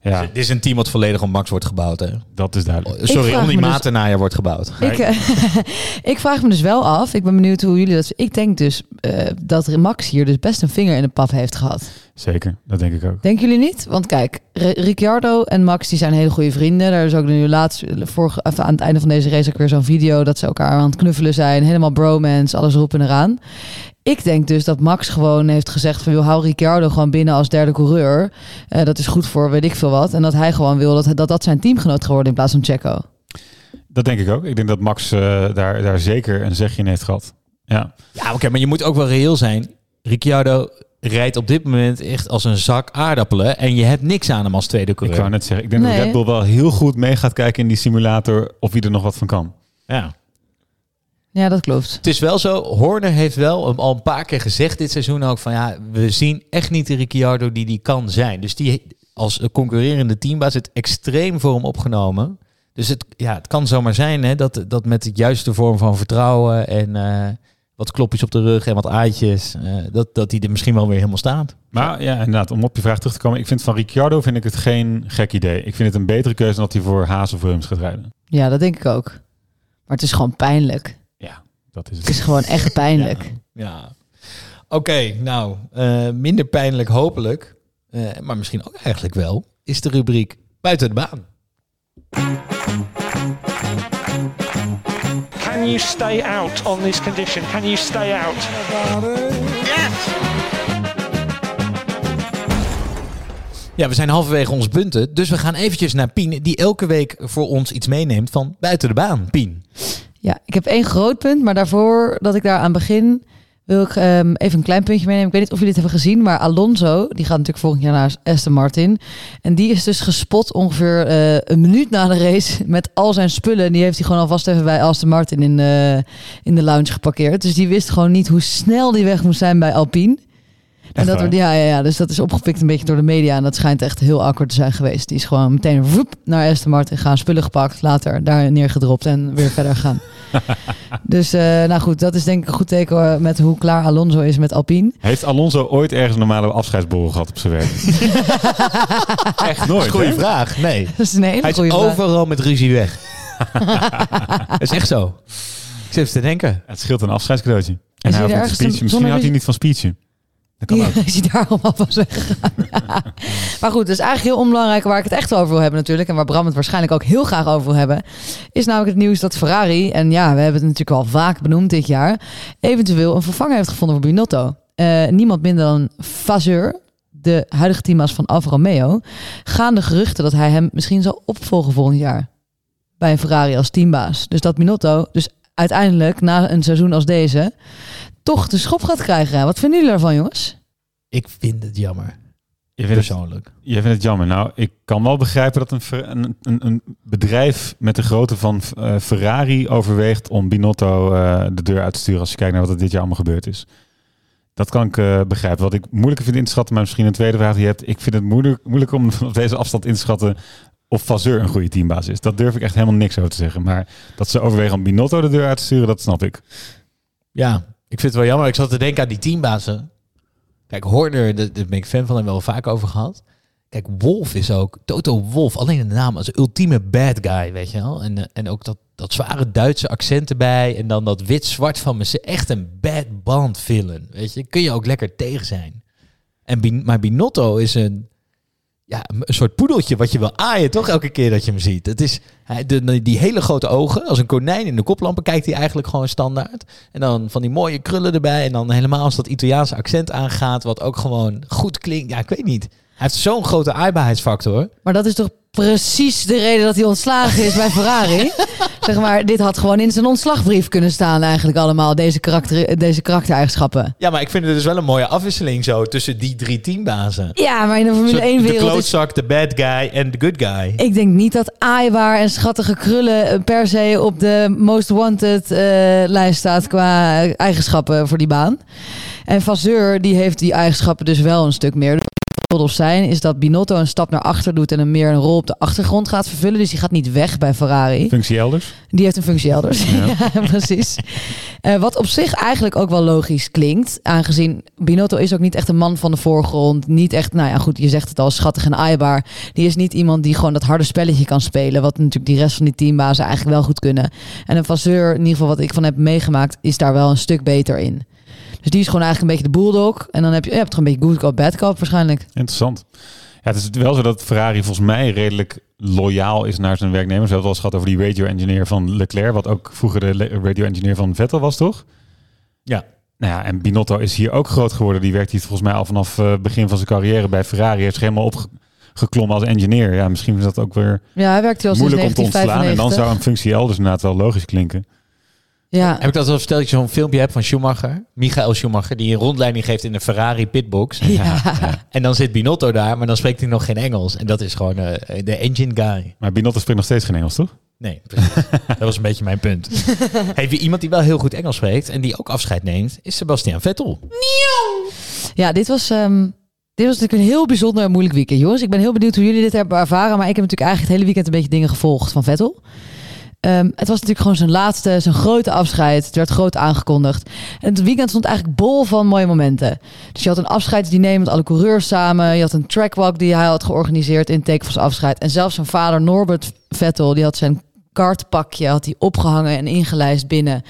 ja, Dit is een team wat volledig om Max wordt gebouwd. Hè? dat is duidelijk. Sorry, om die dus- matenaaier wordt gebouwd. Ik, eh, ik vraag me dus wel af. Ik ben benieuwd hoe jullie dat. Ik denk dus eh, dat Max hier dus best een vinger in de pap heeft gehad. Zeker, dat denk ik ook. Denken jullie niet? Want kijk, R- Ricciardo en Max die zijn hele goede vrienden. Daar is ook nu laatst, vorige, even aan het einde van deze race ook weer zo'n video dat ze elkaar aan het knuffelen zijn. Helemaal bromance, alles erop en eraan. Ik denk dus dat Max gewoon heeft gezegd van... joh, hou Ricciardo gewoon binnen als derde coureur. Eh, dat is goed voor weet ik veel wat. En dat hij gewoon wil dat dat, dat zijn teamgenoot geworden in plaats van Checo. Dat denk ik ook. Ik denk dat Max eh, daar, daar zeker een zegje in heeft gehad. Ja, Ja, oké, maar je moet ook wel reëel zijn. Ricciardo rijdt op dit moment echt als een zak aardappelen. En je hebt niks aan hem als tweede ik coureur. wou net zeggen. Ik denk dat. Red Bull wel heel goed mee gaat kijken in die simulator of wie er nog wat van kan. Ja. Ja, dat klopt. Het is wel zo, Horner heeft wel al een paar keer gezegd dit seizoen ook van ja, we zien echt niet de Ricciardo die die kan zijn. Dus die als concurrerende teambaas het extreem voor hem opgenomen. Dus het, ja, het kan zomaar zijn hè, dat, dat met de juiste vorm van vertrouwen en eh, wat klopjes op de rug en wat aaitjes, eh, dat, dat hij er misschien wel weer helemaal staat. Maar ja, inderdaad, om op je vraag terug te komen. Ik vind van Ricciardo vind ik het geen gek idee. Ik vind het een betere keuze dan dat hij voor Haas of Williams gaat rijden. Ja, dat denk ik ook. Maar het is gewoon pijnlijk. Dat is Het is gewoon echt pijnlijk. Ja. Oké, nou, eh, minder pijnlijk hopelijk, eh, maar misschien ook eigenlijk wel, is de rubriek buiten de baan. Can you stay out on this condition? Can you stay out? Ja, we zijn halverwege onze punten. Dus we gaan eventjes naar Pien, die elke week voor ons iets meeneemt van buiten de baan. Pien. Ja, ik heb één groot punt, maar daarvoor dat ik daar aan begin, wil ik ehm, even een klein puntje meenemen. Ik weet niet of jullie het hebben gezien, maar Alonso, die gaat natuurlijk volgend jaar naar Aston Martin. En die is dus gespot ongeveer eh, een minuut na de race met al zijn spullen. En die heeft hij gewoon alvast even bij Aston Martin in de, in de lounge geparkeerd. Dus die wist gewoon niet hoe snel die weg moest zijn bij Alpine. En dat wordt, ja, ja, ja, dus dat is opgepikt een beetje door de media. En dat schijnt echt heel awkward te zijn geweest. Die is gewoon meteen woep, naar Aston Martin gaan, spullen gepakt, later daar neergedropt en weer verder gaan. dus, eh, nou goed, dat is denk ik een goed teken eh, met hoe klaar Alonso is met Alpine. Heeft Alonso ooit ergens een normale afscheidsborrel gehad op zijn werk? Echt nooit, Goeie hè? vraag. Nee. Dat is een hele Hij is goede vraag. overal met ruzie weg. dat is echt zo. Ik zit even te denken. Het scheelt een afscheidscadeautje. En hij hij had speech. Misschien had hij niet van speechen. Dat kan Ja, daarom alvast weggegaan. Ja. Maar goed, dus eigenlijk heel onbelangrijk waar ik het echt over wil hebben natuurlijk. En waar Bram het waarschijnlijk ook heel graag over wil hebben. Is namelijk het nieuws dat Ferrari, en ja, we hebben het natuurlijk al vaak benoemd dit jaar. Eventueel een vervanger heeft gevonden voor Binotto. Eh, niemand minder dan Vasseur, de huidige teammaas van Alfa Romeo. Gaan de geruchten dat hij hem misschien zal opvolgen volgend jaar. Bij een Ferrari als teambaas. Dus dat Binotto dus uiteindelijk na een seizoen als deze toch de schop gaat krijgen. Wat vinden jullie ervan jongens? Ik vind het jammer. Je vindt het, Persoonlijk. je vindt het jammer. Nou, ik kan wel begrijpen dat een, ver- een, een, een bedrijf met de grootte van eh, Ferrari overweegt om Binotto eh, de deur uit te sturen als je kijkt naar wat er dit jaar allemaal gebeurd is. Dat kan ik eh, begrijpen. Wat ik moeilijker vind in te schatten, maar misschien een tweede vraag die je hebt. Ik vind het moeilijk, moeilijk om op deze afstand in te schatten of Vasseur een goede teambaas is. Dat durf ik echt helemaal niks over te zeggen. Maar dat ze overwegen om Binotto de deur uit te sturen, dat snap ik. Ja, ik vind het wel jammer. Ik zat te denken aan die teambazen. Kijk, Horner, daar ben ik fan van en wel vaak over gehad. Kijk, Wolf is ook, Toto Wolf, alleen de naam als ultieme bad guy, weet je wel. En, eh, en ook dat, dat zware Duitse accent erbij. En dan dat wit-zwart van me. Echt een bad band villain, weet je. Kun je ook lekker tegen zijn. En maar Binotto is een, ja, een soort poedeltje wat je wil aaien, toch? Elke keer dat je hem ziet. Het is die hele grote ogen, als een konijn in de koplampen, kijkt hij eigenlijk gewoon standaard. En dan van die mooie krullen erbij. En dan helemaal als dat Italiaanse accent aangaat, wat ook gewoon goed klinkt. Ja, ik weet niet. Heeft zo'n grote aaibaarheidsfactor. Maar dat is toch precies de reden dat hij ontslagen is bij Ferrari? zeg maar, dit had gewoon in zijn ontslagbrief kunnen staan eigenlijk allemaal, deze, karakter, deze karaktereigenschappen. Ja, maar ik vind het dus wel een mooie afwisseling zo tussen die drie teambazen. Ja, maar in de Formule Zo 1 De wereld is... klootzak, de bad guy en de good guy. Ik denk niet dat aaibaar en schattige krullen eh, per se op de most wanted eh, lijst staat qua eigenschappen voor die baan. En Vasseur die heeft die eigenschappen dus wel een stuk meer. Zijn is dat Binotto een stap naar achter doet en een meer een rol op de achtergrond gaat vervullen. Dus die gaat niet weg bij Ferrari. Functie elders. Die heeft een functie elders. Ja. Ja, precies. Eh, wat op zich eigenlijk ook wel logisch klinkt. Aangezien Binotto is ook niet echt een man van de voorgrond. Niet echt, nou ja goed, je zegt het al, schattig en aaibaar. Die is niet iemand die gewoon dat harde spelletje kan spelen. Wat natuurlijk die rest van die teambazen eigenlijk wel goed kunnen. En een Vasseur, in ieder geval wat ik van heb meegemaakt, is daar wel een stuk beter in. Dus die is gewoon eigenlijk een beetje de bulldog. En dan heb je, je hebt toch een beetje good cop, bad cop waarschijnlijk. Interessant. Ja, het is wel zo dat Ferrari volgens mij redelijk loyaal is naar zijn werknemers. We hebben het al eens gehad over die radio engineer van Leclerc, wat ook vroeger de radio engineer van Vettel was, toch? Ja. Nou ja, en Binotto is hier ook groot geworden. Die werkt hier volgens mij al vanaf het begin van zijn carrière bij Ferrari. Heeft zich helemaal opgeklommen als engineer. Ja, misschien is dat ook weer Ja, hij werkt moeilijk om te ontslaan. En dan 1995. zou een functie elders inderdaad wel logisch klinken. Ja. Heb ik dat al verteld dat je zo'n filmpje hebt van Schumacher? Michael Schumacher, die een rondleiding geeft in de Ferrari pitbox. Ja. En dan zit Binotto daar, maar dan spreekt hij nog geen Engels. En dat is gewoon eh, de engine guy. Maar Binotto spreekt nog steeds geen Engels, toch? Nee, precies. dat was een beetje mijn punt. Hey, wie iemand die wel heel goed Engels spreekt en die ook afscheid neemt, is Sebastian Vettel. Ja, dit was, ehm, dit was natuurlijk een heel bijzonder en moeilijk weekend, jongens. Ik ben heel benieuwd hoe jullie dit hebben ervaren. Maar ik heb natuurlijk eigenlijk het hele weekend een beetje dingen gevolgd van Vettel. Ehm, het was natuurlijk gewoon zijn laatste, zijn grote afscheid. Het werd groot aangekondigd. En het weekend stond eigenlijk bol van mooie momenten. Dus je had een afscheidsdiner met alle coureurs samen. Je had een trackwalk die hij had georganiseerd in teken van zijn afscheid. En zelfs zijn vader Norbert Vettel, die had zijn kartpakje had hij opgehangen en ingelijst binnen.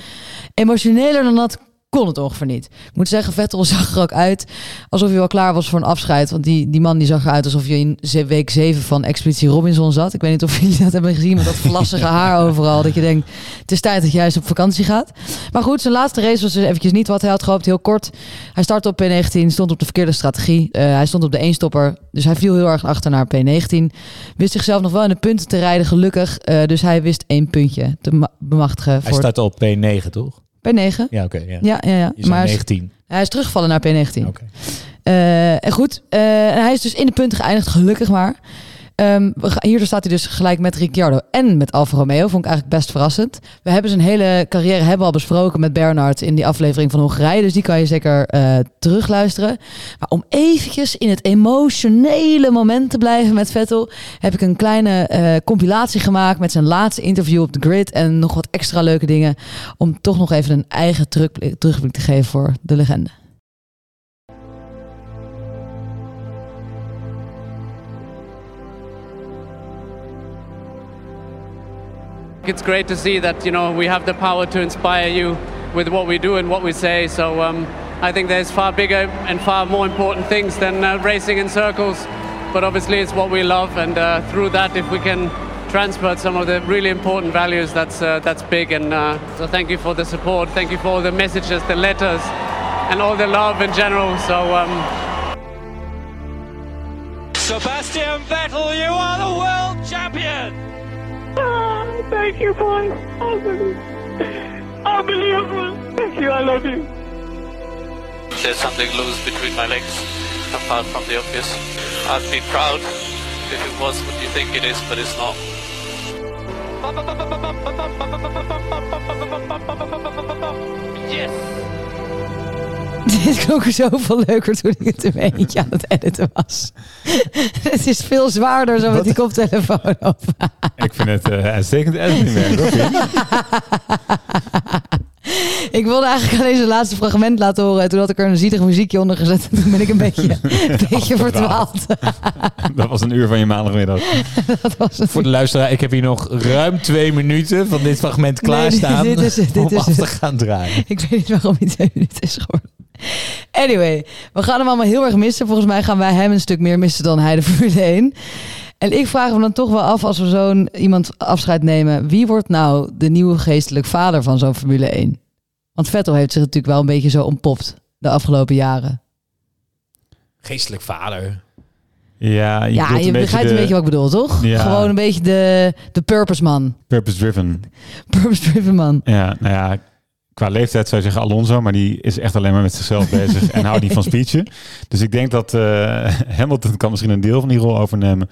Emotioneler dan dat kon het ongeveer niet. Ik moet zeggen, Vettel zag er ook uit alsof hij wel klaar was voor een afscheid. Want die, die man die zag eruit alsof je in week 7 van Expeditie Robinson zat. Ik weet niet of jullie dat hebben gezien met dat vlassige haar overal. Dat je denkt, het is tijd dat jij eens op vakantie gaat. Maar goed, zijn laatste race was dus eventjes niet wat hij had gehoopt. Heel kort. Hij startte op P19, stond op de verkeerde strategie. Eh, hij stond op de eenstopper, dus hij viel heel erg achter naar P19. Wist zichzelf nog wel in de punten te rijden, gelukkig. Eh, dus hij wist één puntje te ma- bemachtigen. Hij voor staat op P9, toch? P9. Ja, oké. ja. Ja, ja, is- 19. hij is teruggevallen naar P19. Oké. Eh, en goed, en hij is dus in de punten geëindigd, gelukkig maar. Ehm, we gaan- hier staat hij dus gelijk met Ricciardo en met Alfa Romeo. Vond ik eigenlijk best verrassend. We hebben zijn hele carrière hebben al besproken met Bernard in die aflevering van Hongarije. Dus die kan je zeker eh, terugluisteren. Maar om eventjes in het emotionele moment te blijven met Vettel... heb ik een kleine eh, compilatie gemaakt met zijn laatste interview op de grid... en nog wat extra leuke dingen... om toch nog even een eigen terugblik te geven voor de legende. It's great to see that you know we have the power to inspire you with what we do and what we say. So um, I think there's far bigger and far more important things than uh, racing in circles. But obviously, it's what we love, and uh, through that, if we can transfer some of the really important values, that's uh, that's big. And uh, so, thank you for the support. Thank you for all the messages, the letters, and all the love in general. So. Um, Sebastian Vettel, you are the world champion! Thank you, boys. Unbelievable. Thank you. I love you. There's something loose between my legs, apart from the obvious. I'd be proud if it was what you think it is, but it's not. Dit klonk zoveel leuker toen ik het mijn eentje aan het editen was. het is veel zwaarder zo met die koptelefoon op. Ik vind het uh, uitstekend editingwerk, hoor. Ik wilde eigenlijk alleen zijn laatste fragment laten horen. En toen had ik er een zielig muziekje onder gezet. En toen ben ik een beetje, een beetje verdwaald. Dat was een uur van je maandagmiddag. Dat was het. Voor de luisteraar, ik heb hier nog ruim twee minuten van dit fragment Nee, klaarstaan dit is het, dit om is af het. te gaan draaien. Ik weet niet waarom hij twee minuten is geworden. Anyway, we gaan hem allemaal heel erg missen. Volgens mij gaan wij hem een stuk meer missen dan hij de Formule 1. En ik vraag me dan toch wel af, als we zo'n iemand afscheid nemen... wie wordt nou de nieuwe geestelijk vader van zo'n Formule 1? Want Vettel heeft zich natuurlijk wel een beetje zo ontpopt de afgelopen jaren. Geestelijk vader. Ja, je ja, bedoelt je een beetje begrijpt de een beetje wat ik bedoel, toch? Ja. Gewoon een beetje de, de purpose man. purpose-driven. Purpose driven man. Ja, nou ja, qua leeftijd zou je zeggen Alonso, maar die is echt alleen maar met zichzelf bezig en houdt niet van speechen. Dus ik denk dat eh, Hamilton kan misschien een deel van die rol overnemen.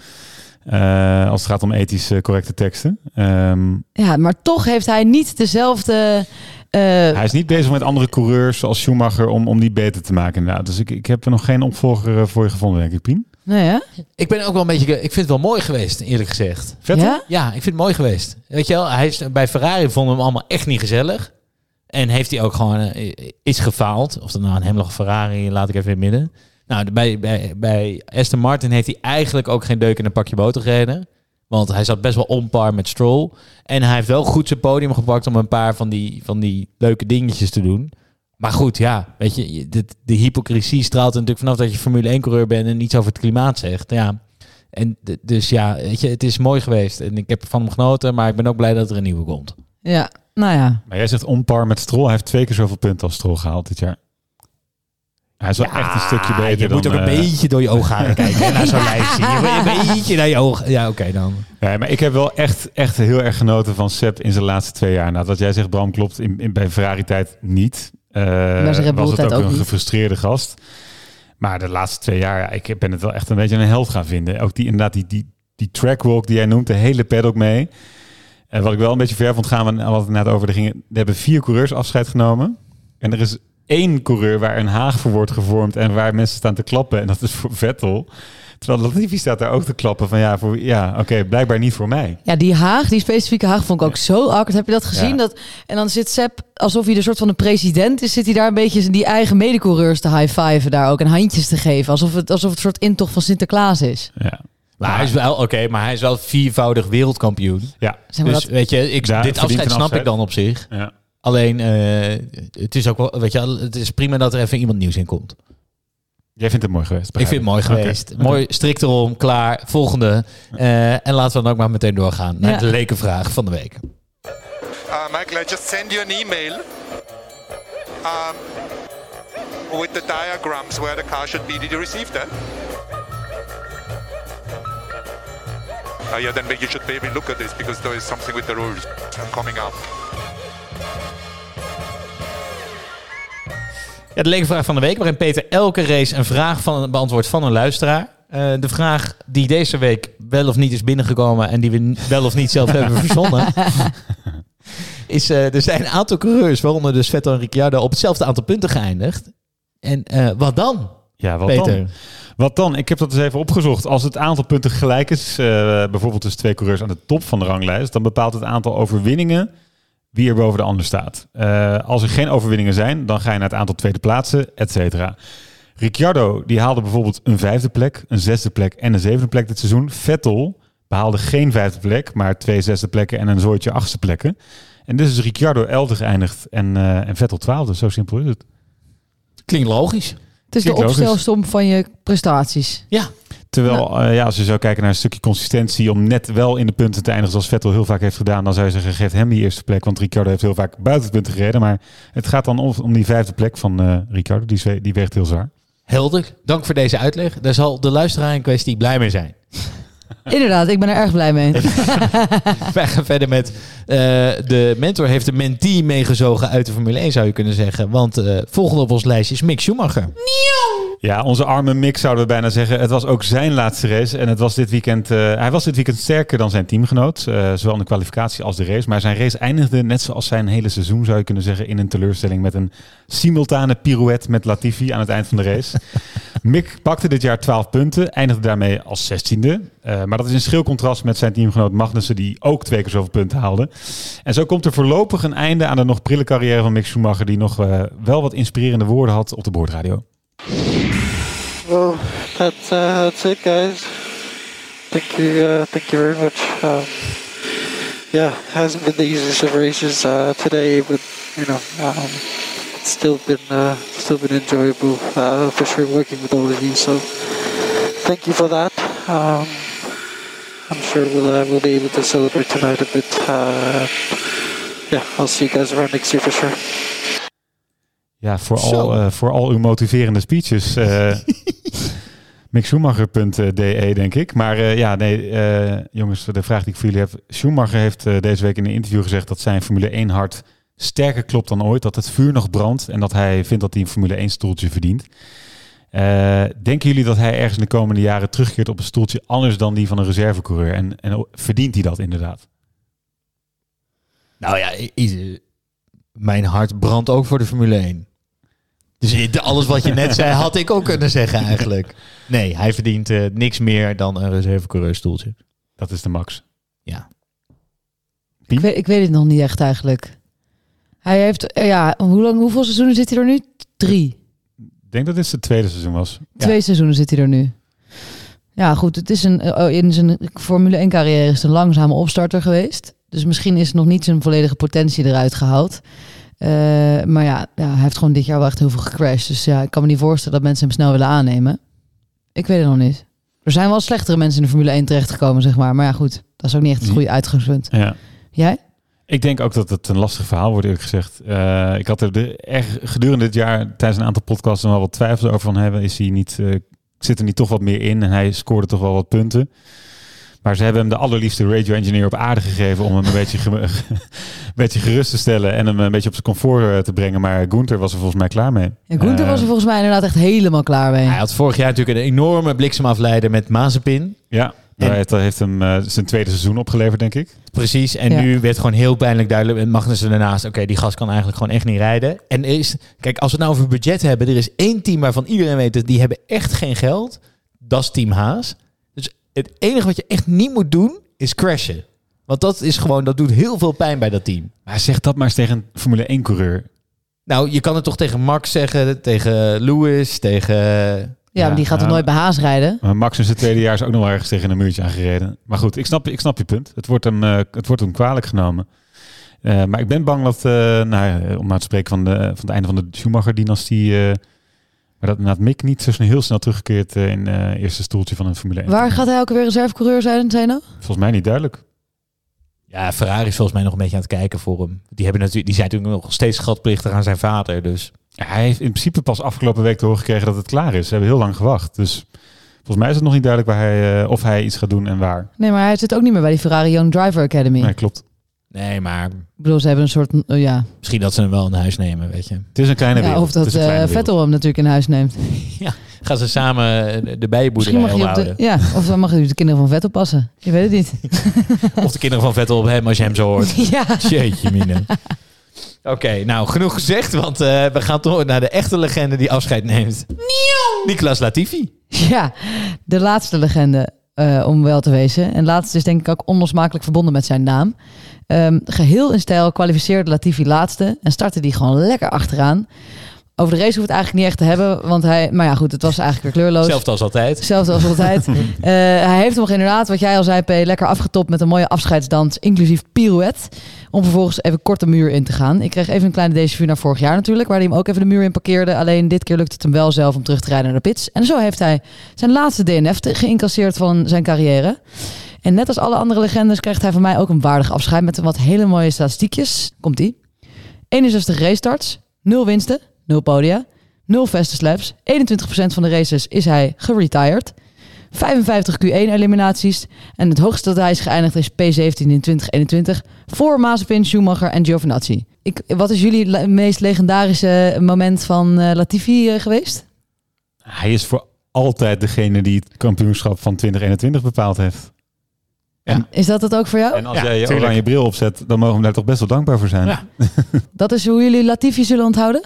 eh, als het gaat om ethisch eh, correcte teksten. Ehm, Ja, maar toch heeft hij niet dezelfde... eh, hij is niet bezig met andere coureurs zoals Schumacher om, om die beter te maken inderdaad. Dus ik, ik heb er nog geen opvolger voor je gevonden, denk ik, Pien. nee, hè? Ik ben ook wel een beetje. Ik vind het wel mooi geweest, eerlijk gezegd. Vettel? Ja? Ja, ik vind het mooi geweest. Weet je wel, hij is, bij Ferrari vonden we hem allemaal echt niet gezellig. En heeft hij ook gewoon eh, is gefaald. Of dat nou een hem of Ferrari, laat ik even in midden. Nou, bij, bij, bij Aston Martin heeft hij eigenlijk ook geen deuk in een pakje boter gereden. Want hij zat best wel on par met Stroll. En hij heeft wel goed zijn podium gepakt om een paar van die, van die leuke dingetjes te doen. Maar goed, ja, weet je, de, de hypocrisie straalt natuurlijk vanaf dat je Formule 1-coureur bent en niets over het klimaat zegt. Ja, en dus ja, weet je, het is mooi geweest. En ik heb van hem genoten, maar ik ben ook blij dat er een nieuwe komt. Ja, nou ja. Maar jij zegt on par met Stroll. Hij heeft twee keer zoveel punten als Stroll gehaald dit jaar. Hij is wel echt een stukje beter je dan... moet ook een eh, beetje door je ogen gaan kijken hè, naar zo'n lijstje. Je moet een beetje naar je ogen. Ja, oké dan. Nee, maar ik heb wel echt, echt heel erg genoten van Sepp in zijn laatste twee jaar. Nou, wat jij zegt, Bram, klopt. In, in, bij Ferrari-tijd niet. Eh, Red was het ook, ook een niet. gefrustreerde gast. Maar de laatste twee jaar, ja, ik ben het wel echt een beetje een held gaan vinden. Ook die, inderdaad, die, die, die trackwalk die jij noemt, de hele paddock mee. En wat ik wel een beetje ver vond gaan, we hadden het net over, er, gingen, er hebben vier coureurs afscheid genomen. En er is één coureur waar een haag voor wordt gevormd en waar mensen staan te klappen. En dat is voor Vettel. Terwijl Latifi staat daar ook te klappen van ja, voor, ja oké, blijkbaar niet voor mij. Ja, die Haag, die specifieke Haag, vond ik ook zo awkward. Heb je dat gezien? Ja. Dat, en dan zit Sepp, alsof hij de soort van de president is, zit hij daar een beetje die eigen medecoureurs te high-fiven daar ook en handjes te geven. Alsof het, alsof het een soort intocht van Sinterklaas is. Ja. Maar hij is wel, oké, maar hij is wel viervoudig wereldkampioen. Ja. Zeg maar dus dat- weet je, ik, Ja, dit afscheid snap afscheid. ik dan op zich. Ja. Alleen, eh, het is ook wel, weet je, het is prima dat er even iemand nieuws in komt. Jij vindt het mooi geweest? Ik vind het mooi geweest. Mooi, strikt erom, klaar, volgende. Eh, en laten we dan ook maar meteen doorgaan naar Ja. de lekenvraag van de week. Uh, Michael, I just send you an email um, with the diagrams where the car should be. Did you receive that? Uh, yeah, then you should maybe look at this because there is something with the rules coming up. Ja, de lekenvraag van de week, waarin Peter elke race een vraag van, beantwoordt van een luisteraar. Eh, de vraag die deze week wel of niet is binnengekomen en die we wel of niet zelf hebben verzonnen, is eh, er zijn een aantal coureurs, waaronder dus Vettel en Ricciardo, op hetzelfde aantal punten geëindigd. En eh, wat dan? Ja, wat Peter. dan? Wat dan? Ik heb dat eens even opgezocht. Als het aantal punten gelijk is, eh, bijvoorbeeld tussen twee coureurs aan de top van de ranglijst, dan bepaalt het aantal overwinningen wie er boven de ander staat. Eh, als er geen overwinningen zijn, dan ga je naar het aantal tweede plaatsen, et cetera. Ricciardo, die haalde bijvoorbeeld een vijfde plek, een zesde plek en een zevende plek dit seizoen. Vettel behaalde geen vijfde plek, maar twee zesde plekken en een zooitje achtste plekken. En dus is Ricciardo elfde geëindigd en, eh, en Vettel twaalfde. Zo simpel is het. Klinkt logisch. Het is de opstelsom van je prestaties. Ja. Terwijl, eh, ja, als je zou kijken naar een stukje consistentie om net wel in de punten te eindigen zoals Vettel heel vaak heeft gedaan, dan zou je zeggen, geef hem die eerste plek, want Ricciardo heeft heel vaak buiten de punten gereden. Maar het gaat dan om, om die vijfde plek van eh Ricciardo, die, die weegt heel zwaar. Helder. Dank voor deze uitleg. Daar zal de luisteraar in kwestie blij mee zijn. Inderdaad, ik ben er erg blij mee. Wij gaan verder met de mentor heeft de mentee meegezogen uit de Formule 1 zou je kunnen zeggen. Want eh volgende op ons lijstje is Mick Schumacher. Ja, onze arme Mick zouden we bijna zeggen. Het was ook zijn laatste race. En het was dit weekend, eh, hij was dit weekend sterker dan zijn teamgenoot. eh, zowel in de kwalificatie als de race. Maar zijn race eindigde, net zoals zijn hele seizoen zou je kunnen zeggen, in een teleurstelling. Met een simultane pirouette met Latifi aan het eind van de race. Mick pakte dit jaar 12 punten. Eindigde daarmee als 16e. Eh, maar dat is in schil contrast met zijn teamgenoot Magnussen, die ook twee keer zoveel punten haalde. En zo komt er voorlopig een einde aan de nog prille carrière van Mick Schumacher. Die nog eh, wel wat inspirerende woorden had op de boordradio. Well, that's uh, that's it, guys. Thank you, uh, thank you very much. Um, yeah, hasn't been the easiest of races uh, today, but you know, um, it's still been uh, still been enjoyable uh, for sure working with all of you. So, thank you for that. Um, I'm sure we'll uh, we'll be able to celebrate tonight a bit. Uh, yeah, I'll see you guys around next year for sure. Ja, voor Zo. al, eh, voor al uw motiverende speeches. eh, MickSchumacher.de, denk ik. Maar eh, ja, nee, eh, jongens, de vraag die ik voor jullie heb. Schumacher heeft deze week in een interview gezegd dat zijn Formule 1 hart sterker klopt dan ooit. Dat het vuur nog brandt en dat hij vindt dat hij een Formule 1 stoeltje verdient. Eh, denken jullie dat hij ergens in de komende jaren terugkeert op een stoeltje anders dan die van een reservecoureur? En, en verdient hij dat inderdaad? Nou ja, mijn hart brandt ook voor de Formule 1. Dus alles wat je net zei, had ik ook kunnen zeggen eigenlijk. Nee, hij verdient eh, niks meer dan een reservecoureurstoeltje. Dat is de max. Ja. Ik weet, ik weet het nog niet echt eigenlijk. Hij heeft, eh, ja, hoe lang, hoeveel seizoenen zit hij er nu? Drie. Ik denk dat dit zijn tweede seizoen was. Twee seizoenen zit hij er nu. Ja, goed. Het is een, oh, in zijn Formule 1 carrière is het een langzame opstarter geweest. Dus misschien is nog niet zijn volledige potentie eruit gehaald. Eh, maar ja, ja, hij heeft gewoon dit jaar wel echt heel veel gecrashed. Dus ja, ik kan me niet voorstellen dat mensen hem snel willen aannemen. Ik weet het nog niet. Er zijn wel slechtere mensen in de Formule 1 terechtgekomen, zeg maar. Maar ja, goed. Dat is ook niet echt het goede uitgangspunt. Ja. Jij? Ik denk ook dat het een lastig verhaal wordt, eerlijk gezegd. Eh, ik had er de, erg gedurende dit jaar tijdens een aantal podcasts nog wel wat twijfels over van hebben. Is hij niet, eh, zit er niet toch wat meer in? En hij scoorde toch wel wat punten. Maar ze hebben hem de allerliefste radio engineer op aarde gegeven om hem een beetje, een beetje gerust te stellen en hem een beetje op zijn comfort eh, te brengen. Maar Gunther was er volgens mij klaar mee. En Gunther was er volgens mij inderdaad echt helemaal klaar mee. Hij had vorig jaar natuurlijk een enorme bliksemafleider met Mazepin. Ja, En- hij heeft, dat heeft hem eh, zijn tweede seizoen opgeleverd, denk ik. Precies. En Ja. nu werd gewoon heel pijnlijk duidelijk met Magnussen ernaast. Oké, die gast kan eigenlijk gewoon echt niet rijden. En is, kijk, als we het nou over budget hebben. Er is één team waarvan iedereen weet dat die hebben echt geen geld. Dat is Team Haas. Dus het enige wat je echt niet moet doen is crashen. Want dat is gewoon, dat doet heel veel pijn bij dat team. Maar zeg dat maar eens tegen een Formule 1 coureur. Nou, je kan het toch tegen Max zeggen, tegen Lewis, tegen... Ja, maar die gaat nou, nooit bij Haas rijden? Maar Max in zijn tweede jaar is ook nog wel ergens tegen een muurtje aangereden. Maar goed, ik snap, ik snap je punt. Het wordt hem, eh, het wordt hem kwalijk genomen. Eh, maar ik ben bang dat, eh, nou, om nou te spreken van, de, van het einde van de Schumacher-dynastie, eh, maar dat inderdaad Mick niet zo snel, heel snel teruggekeerd in het eerste stoeltje van een Formule 1. Waar gaat hij ook weer reservecoureur zijn, Zeno? Volgens mij niet duidelijk. Ja, Ferrari is volgens mij nog een beetje aan het kijken voor hem. Die, hebben natuurlijk, die zijn natuurlijk nog steeds schatplichtig aan zijn vader. Dus hij heeft in principe pas afgelopen week te horen gekregen dat het klaar is. Ze hebben heel lang gewacht. Dus volgens mij is het nog niet duidelijk waar hij, eh, of hij iets gaat doen en waar. Nee, maar hij zit ook niet meer bij die Ferrari Young Driver Academy. Nee, klopt. nee, maar Ik bedoel, ze hebben een soort, uh, ja. misschien dat ze hem wel in huis nemen, weet je. Het is een kleine ja wereld. of dat eh, wereld. Vettel hem natuurlijk in huis neemt. Gaan ze samen eh, de bijenboerderij Misschien mag je op houden. de, ja, of dan mag je de kinderen van Vettel passen. Je weet het niet. Of de kinderen van Vettel op hem als je hem zo hoort. ja. Jeetje mine. Oké, nou genoeg gezegd, want eh, we gaan toch naar de echte legende die afscheid neemt. Nicolas Latifi. Ja, de laatste legende, eh, om wel te wezen. En laatste is denk ik ook onlosmakelijk verbonden met zijn naam. Ehm, geheel in stijl kwalificeerde Latifi laatste en startte die gewoon lekker achteraan. Over de race hoeft het eigenlijk niet echt te hebben, want hij, maar ja goed, het was eigenlijk weer kleurloos. Hetzelfde als altijd. Hetzelfde als altijd. Eh, hij heeft hem inderdaad, wat jij al zei, P, lekker afgetopt met een mooie afscheidsdans, inclusief pirouette. Om vervolgens even kort de muur in te gaan. Ik kreeg even een kleine déjà naar vorig jaar natuurlijk, waar hij hem ook even de muur in parkeerde. Alleen dit keer lukt het hem wel zelf om terug te rijden naar de pits. En zo heeft hij zijn laatste DNF geïncasseerd van zijn carrière. En net als alle andere legendes krijgt hij van mij ook een waardig afscheid met wat hele mooie statistiekjes. Komt-ie. 61 race starts, 0 winsten, 0 podia, 0 fastest laps. 21% van de races is hij geretired. 55 Q1-eliminaties. En het hoogste dat hij is geëindigd is P17 in 2021. Voor Mazepin, Schumacher en Giovinazzi. Ik, wat is jullie le- meest legendarische moment van eh, Latifi eh, geweest? Hij is voor altijd degene die het kampioenschap van 2021 bepaald heeft. Is dat het ook voor jou? En als Ja, jij je tuurlijk. oranje bril opzet, dan mogen we daar toch best wel dankbaar voor zijn. Ja. Dat is hoe jullie Latifi zullen onthouden?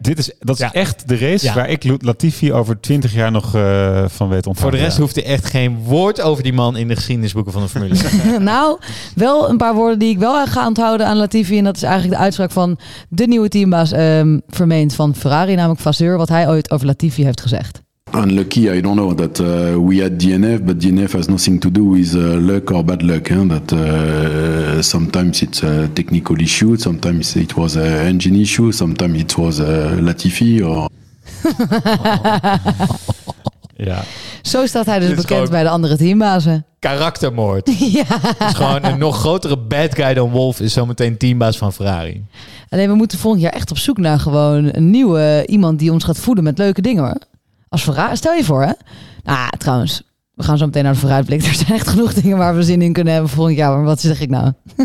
Dit is, dat is Ja. echt de race Ja. waar ik Latifi over 20 jaar nog eh, van weet onthouden. Voor de rest Ja. hoeft er echt geen woord over die man in de geschiedenisboeken van de Formule 1. nou, wel een paar woorden die ik wel ga onthouden aan Latifi. En dat is eigenlijk de uitspraak van de nieuwe teambaas ehm, vermeend van Ferrari, namelijk Vasseur. Wat hij ooit over Latifi heeft gezegd. Unlucky, I don't know that uh, we had DNF, but DNF has nothing to do with uh, luck or bad luck. Huh? That uh, sometimes it's a technical issue, sometimes it was an engine issue, sometimes it was uh, Latifi or Ja. Zo staat hij dus bekend gewoon- bij de andere teambazen. Karaktermoord. ja. Het is gewoon een nog grotere bad guy dan Wolf is zometeen teambaas van Ferrari. Alleen we moeten volgend jaar echt op zoek naar gewoon een nieuwe iemand die ons gaat voeden met leuke dingen hoor. Als Ferrari, stel je voor hè. Nou, trouwens, we gaan zo meteen naar de vooruitblik. Er zijn echt genoeg dingen waar we zin in kunnen hebben volgend jaar. Maar wat zeg ik nou?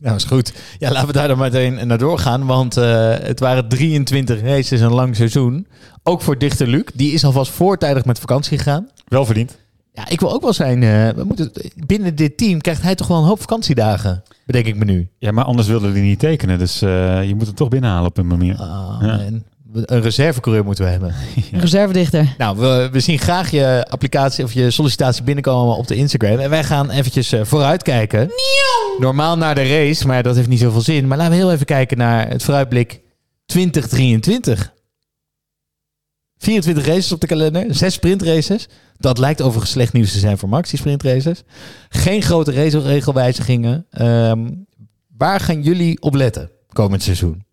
Nou, is goed. Ja, laten we daar dan meteen naar doorgaan. Want eh, het waren 23 races, een lang seizoen. Ook voor dichter Luc. Die is alvast voortijdig met vakantie gegaan. Wel verdiend. Ja, ik wil ook wel zijn... eh, we moeten, binnen dit team krijgt hij toch wel een hoop vakantiedagen. Bedenk ik me nu. Ja, maar anders wilde hij niet tekenen. Dus eh, je moet het toch binnenhalen op een manier. Ah, Ja. Een reservecoureur moeten we hebben. Reservedichter. Nou, we, we zien graag je applicatie of je sollicitatie binnenkomen op de Instagram. En wij gaan eventjes eh, vooruitkijken. Normaal naar de race, maar dat heeft niet zoveel zin. Maar laten we heel even kijken naar het vooruitblik 2023. 24 races op de kalender, 6 sprintraces. Dat lijkt overigens slecht nieuws te zijn voor Max, die sprintraces. Geen grote raceregelwijzigingen. Ehm, waar gaan jullie op letten komend seizoen?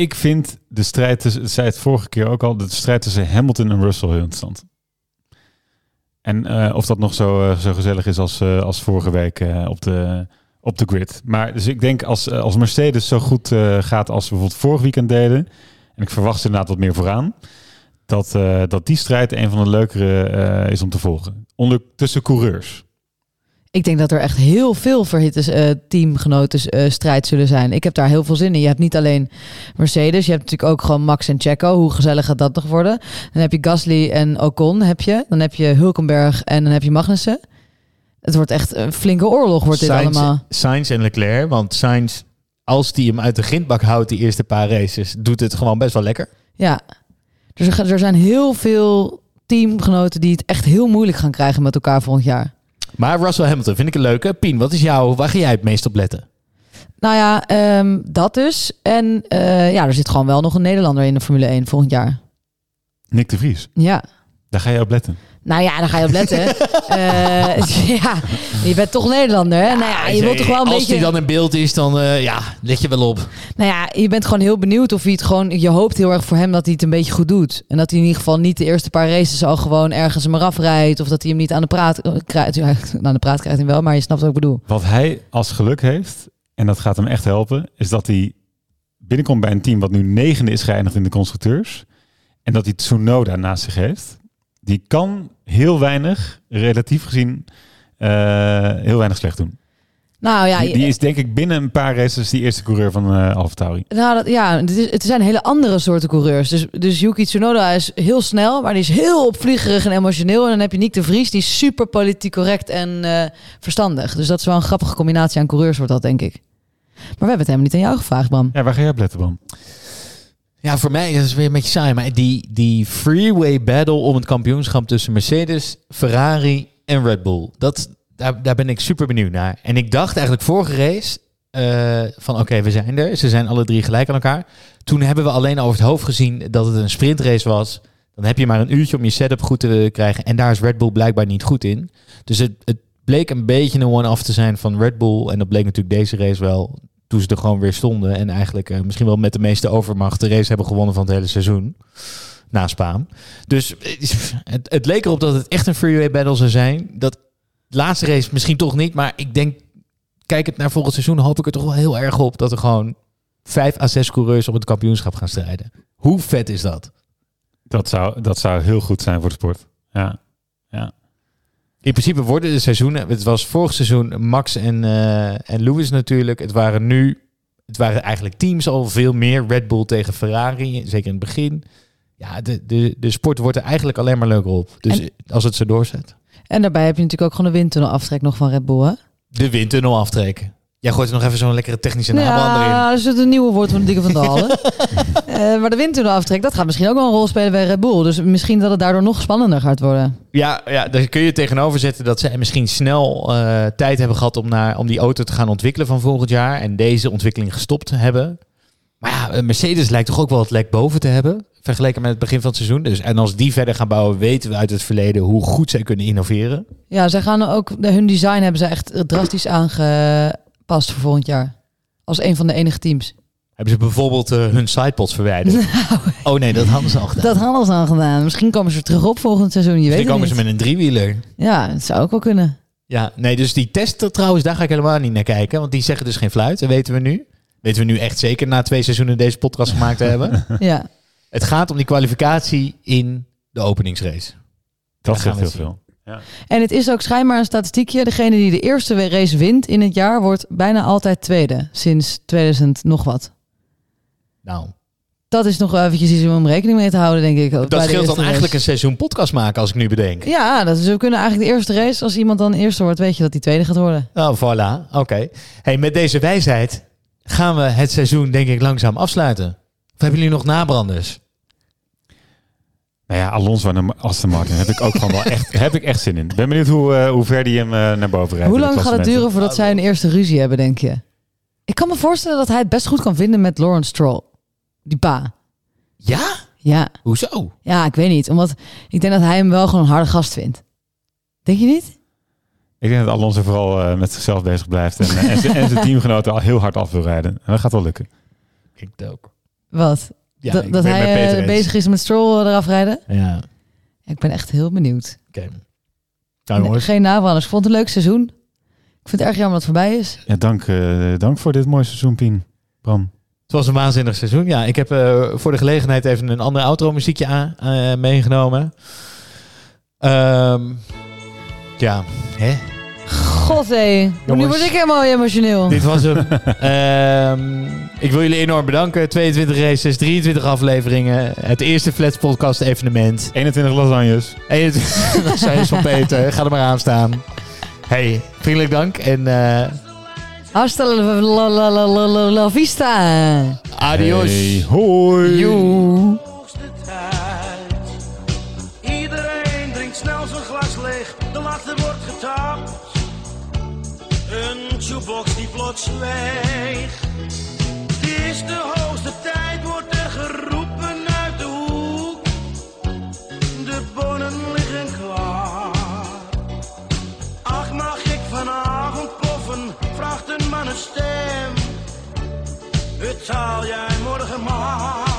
Ik vind de strijd tussen, zei het vorige keer ook al, de strijd tussen Hamilton en Russell heel interessant. En eh, of dat nog zo, eh, zo gezellig is als, eh, als vorige week op, de, op de grid. Maar dus ik denk als, als Mercedes zo goed gaat als we bijvoorbeeld vorig weekend deden, en ik verwacht inderdaad wat meer vooraan, dat, dat die strijd een van de leukere is om te volgen. Onder, tussen coureurs. Ik denk dat er echt heel veel verhitte eh, teamgenoten eh, strijd zullen zijn. Ik heb daar heel veel zin in. Je hebt niet alleen Mercedes, je hebt natuurlijk ook gewoon Max en Checo. Hoe gezellig gaat dat nog worden? Dan heb je Gasly en Ocon, heb je. Dan heb je Hulkenberg en dan heb je Magnussen. Het wordt echt een flinke oorlog, wordt dit allemaal. Sainz en Leclerc. Want Sainz, als die hem uit de grindbak houdt, die eerste paar races, doet het gewoon best wel lekker. Ja, dus er, er zijn heel veel teamgenoten die het echt heel moeilijk gaan krijgen met elkaar volgend jaar. Maar Russell Hamilton vind ik een leuke. Pien, wat is jouw, waar ga jij het meest op letten? Nou ja, ehm, dat dus. En eh, ja, er zit gewoon wel nog een Nederlander in de Formule 1 volgend jaar. Nick de Vries, Ja. daar ga je op letten. Nou ja, daar ga je op letten. Eh, ja, je bent toch Nederlander, hè? nou ja, je wilt toch wel een Als beetje... die dan in beeld is, dan eh, ja, let je wel op. Nou ja, je bent gewoon heel benieuwd of hij het gewoon... Je hoopt heel erg voor hem dat hij het een beetje goed doet. En dat hij in ieder geval niet de eerste paar races al gewoon ergens hem eraf rijdt. Of dat hij hem niet aan de praat krijgt. Ja, aan de praat krijgt hij wel, maar je snapt wat ik bedoel. Wat hij als geluk heeft, en dat gaat hem echt helpen, is dat hij binnenkomt bij een team wat nu negende is geëindigd in de constructeurs. En dat hij Tsunoda naast zich heeft. Die kan heel weinig, relatief gezien, eh, heel weinig slecht doen. Nou ja, die, die is denk ik binnen een paar races die eerste coureur van eh Alfa Tauri. Nou, dat, ja, het, is, het zijn hele andere soorten coureurs. Dus, dus Yuki Tsunoda is heel snel, maar die is heel opvliegerig en emotioneel. En dan heb je Nick de Vries, die is super politiek correct en eh, verstandig. Dus dat is wel een grappige combinatie aan coureurs, wordt dat, denk ik. Maar we hebben het helemaal niet aan jou gevraagd, Bram. Ja, waar ga jij op letten, Bram? Ja, voor mij is het weer een beetje saai. Maar die, die freeway battle om het kampioenschap tussen Mercedes, Ferrari en Red Bull. Dat, daar, daar ben ik super benieuwd naar. En ik dacht eigenlijk vorige race eh, van oké, we zijn er. Ze zijn alle drie gelijk aan elkaar. Toen hebben we alleen over het hoofd gezien dat het een sprintrace was. Dan heb je maar een uurtje om je setup goed te krijgen. En daar is Red Bull blijkbaar niet goed in. Dus het, het bleek een beetje een one-off te zijn van Red Bull. En dat bleek natuurlijk deze race wel. Toen ze er gewoon weer stonden. En eigenlijk eh, misschien wel met de meeste overmacht de race hebben gewonnen van het hele seizoen. Na Spaan. Dus eh, het, het leek erop dat het echt een freeway battle zou zijn. Dat laatste race misschien toch niet. Maar ik denk, kijk het naar volgend seizoen, hoop ik er toch wel heel erg op dat er gewoon vijf à zes coureurs op het kampioenschap gaan strijden. Hoe vet is dat? Dat zou, dat zou heel goed zijn voor de sport. Ja. ja. In principe worden de seizoenen. Het was vorig seizoen Max en, eh, en Lewis natuurlijk. Het waren nu. Het waren eigenlijk teams al veel meer. Red Bull tegen Ferrari, zeker in het begin. Ja, de, de, de sport wordt er eigenlijk alleen maar leuker op. Dus als het zo doorzet. En daarbij heb je natuurlijk ook gewoon de windtunnel aftrek nog van Red Bull, hè? De windtunnel aftrekken. Jij gooit er nog even zo'n lekkere technische naam erin. Ja, dat is het een nieuwe woord van de dikke van Dalen. Eh, maar de windtunnel aftrek, dat gaat misschien ook wel een rol spelen bij Red Bull. Dus misschien dat het daardoor nog spannender gaat worden. Ja, ja, daar kun je tegenover zetten dat zij misschien snel eh, tijd hebben gehad om, naar, om die auto te gaan ontwikkelen van volgend jaar. En deze ontwikkeling gestopt hebben. Maar ja, eh, Mercedes lijkt toch ook wel het lek boven te hebben. Vergeleken met het begin van het seizoen. Dus, en als die verder gaan bouwen, weten we uit het verleden hoe goed zij kunnen innoveren. Ja, zij gaan ook, hun design hebben ze echt drastisch aangepast voor volgend jaar. Als een van de enige teams. Hebben ze bijvoorbeeld eh, hun sidepods verwijderd? oh nee, dat hadden ze al gedaan. Dat hadden ze al gedaan. Misschien komen ze terug op volgend seizoen. Je weet Misschien het komen niet. ze met een driewieler. Ja, het zou ook wel kunnen. Ja, nee, dus die testen trouwens, daar ga ik helemaal niet naar kijken. Want die zeggen dus geen fluit, dat weten we nu. Weten we nu echt zeker na twee seizoenen deze podcast gemaakt te hebben. Ja. Het gaat om die kwalificatie in de openingsrace. Dat zegt we heel veel. Ja. En het is ook schijnbaar een statistiekje. Degene die de eerste race wint in het jaar wordt bijna altijd tweede. Sinds 2000 nog wat. Nou, Dat is nog wel eventjes iets om rekening mee te houden, denk ik. bij dat scheelt dan eigenlijk een seizoen podcast maken als ik nu bedenk. Ja, dat is, we kunnen eigenlijk de eerste race, als iemand dan eerste wordt, weet je dat die tweede gaat worden. Oh, voilà. Oké. Hey, met deze wijsheid gaan we het seizoen denk ik langzaam afsluiten. Of hebben jullie nog nabranders? Nou ja, Alonso en Aston Martin heb ik ook gewoon wel echt, heb ik echt zin in. Ben benieuwd hoe, eh, hoe ver die hem eh, naar boven rijdt. Hoe lang gaat het duren voordat zij een eerste ruzie hebben, denk je? Ik kan me voorstellen dat hij het best goed kan vinden met Lawrence Stroll. Die pa. Ja? Ja. Hoezo? Ja, ik weet niet. Omdat ik denk dat hij hem wel gewoon een harde gast vindt. Denk je niet? Ik denk dat Alonso vooral eh, met zichzelf bezig blijft en, en, zijn- en zijn teamgenoten al heel hard af wil rijden. En dat gaat wel lukken. Ik het ook. Wat? Ja, dat hij Peter eh, bezig is met Stroll eraf rijden? Ja. Ik ben echt heel benieuwd. Oké. Nou. Geen nabranders. Ik vond het een leuk seizoen. Ik vind het erg jammer dat het voorbij is. Ja, dank, eh, dank voor dit mooie seizoen, Pien. Bram. Het was een waanzinnig seizoen. Ja, ik heb eh, voor de gelegenheid even een ander outro muziekje aan, eh, meegenomen. Ehm, ja, hè? God hé. Nu word ik helemaal emotioneel. Dit was hem. Ehm, ik wil jullie enorm bedanken. 22 races, 23 afleveringen. Het eerste Flats Podcast evenement. 21 lasagnes. 21 lasagnes van Peter. Ga er maar aan staan. Hey, vriendelijk dank en eh, Hasta la, la, la, la, la, la, la vista. adios. Hey, hoi. Joe. Iedereen drinkt snel zijn glas leeg, de wordt getapt. Een jukebox die plots zweeg. De hoogste tijd, wordt er geroepen uit de hoek. De bonen liggen klaar. Ach, mag ik vanavond poffen, vraagt een mannenstem. Betaal jij morgen maar.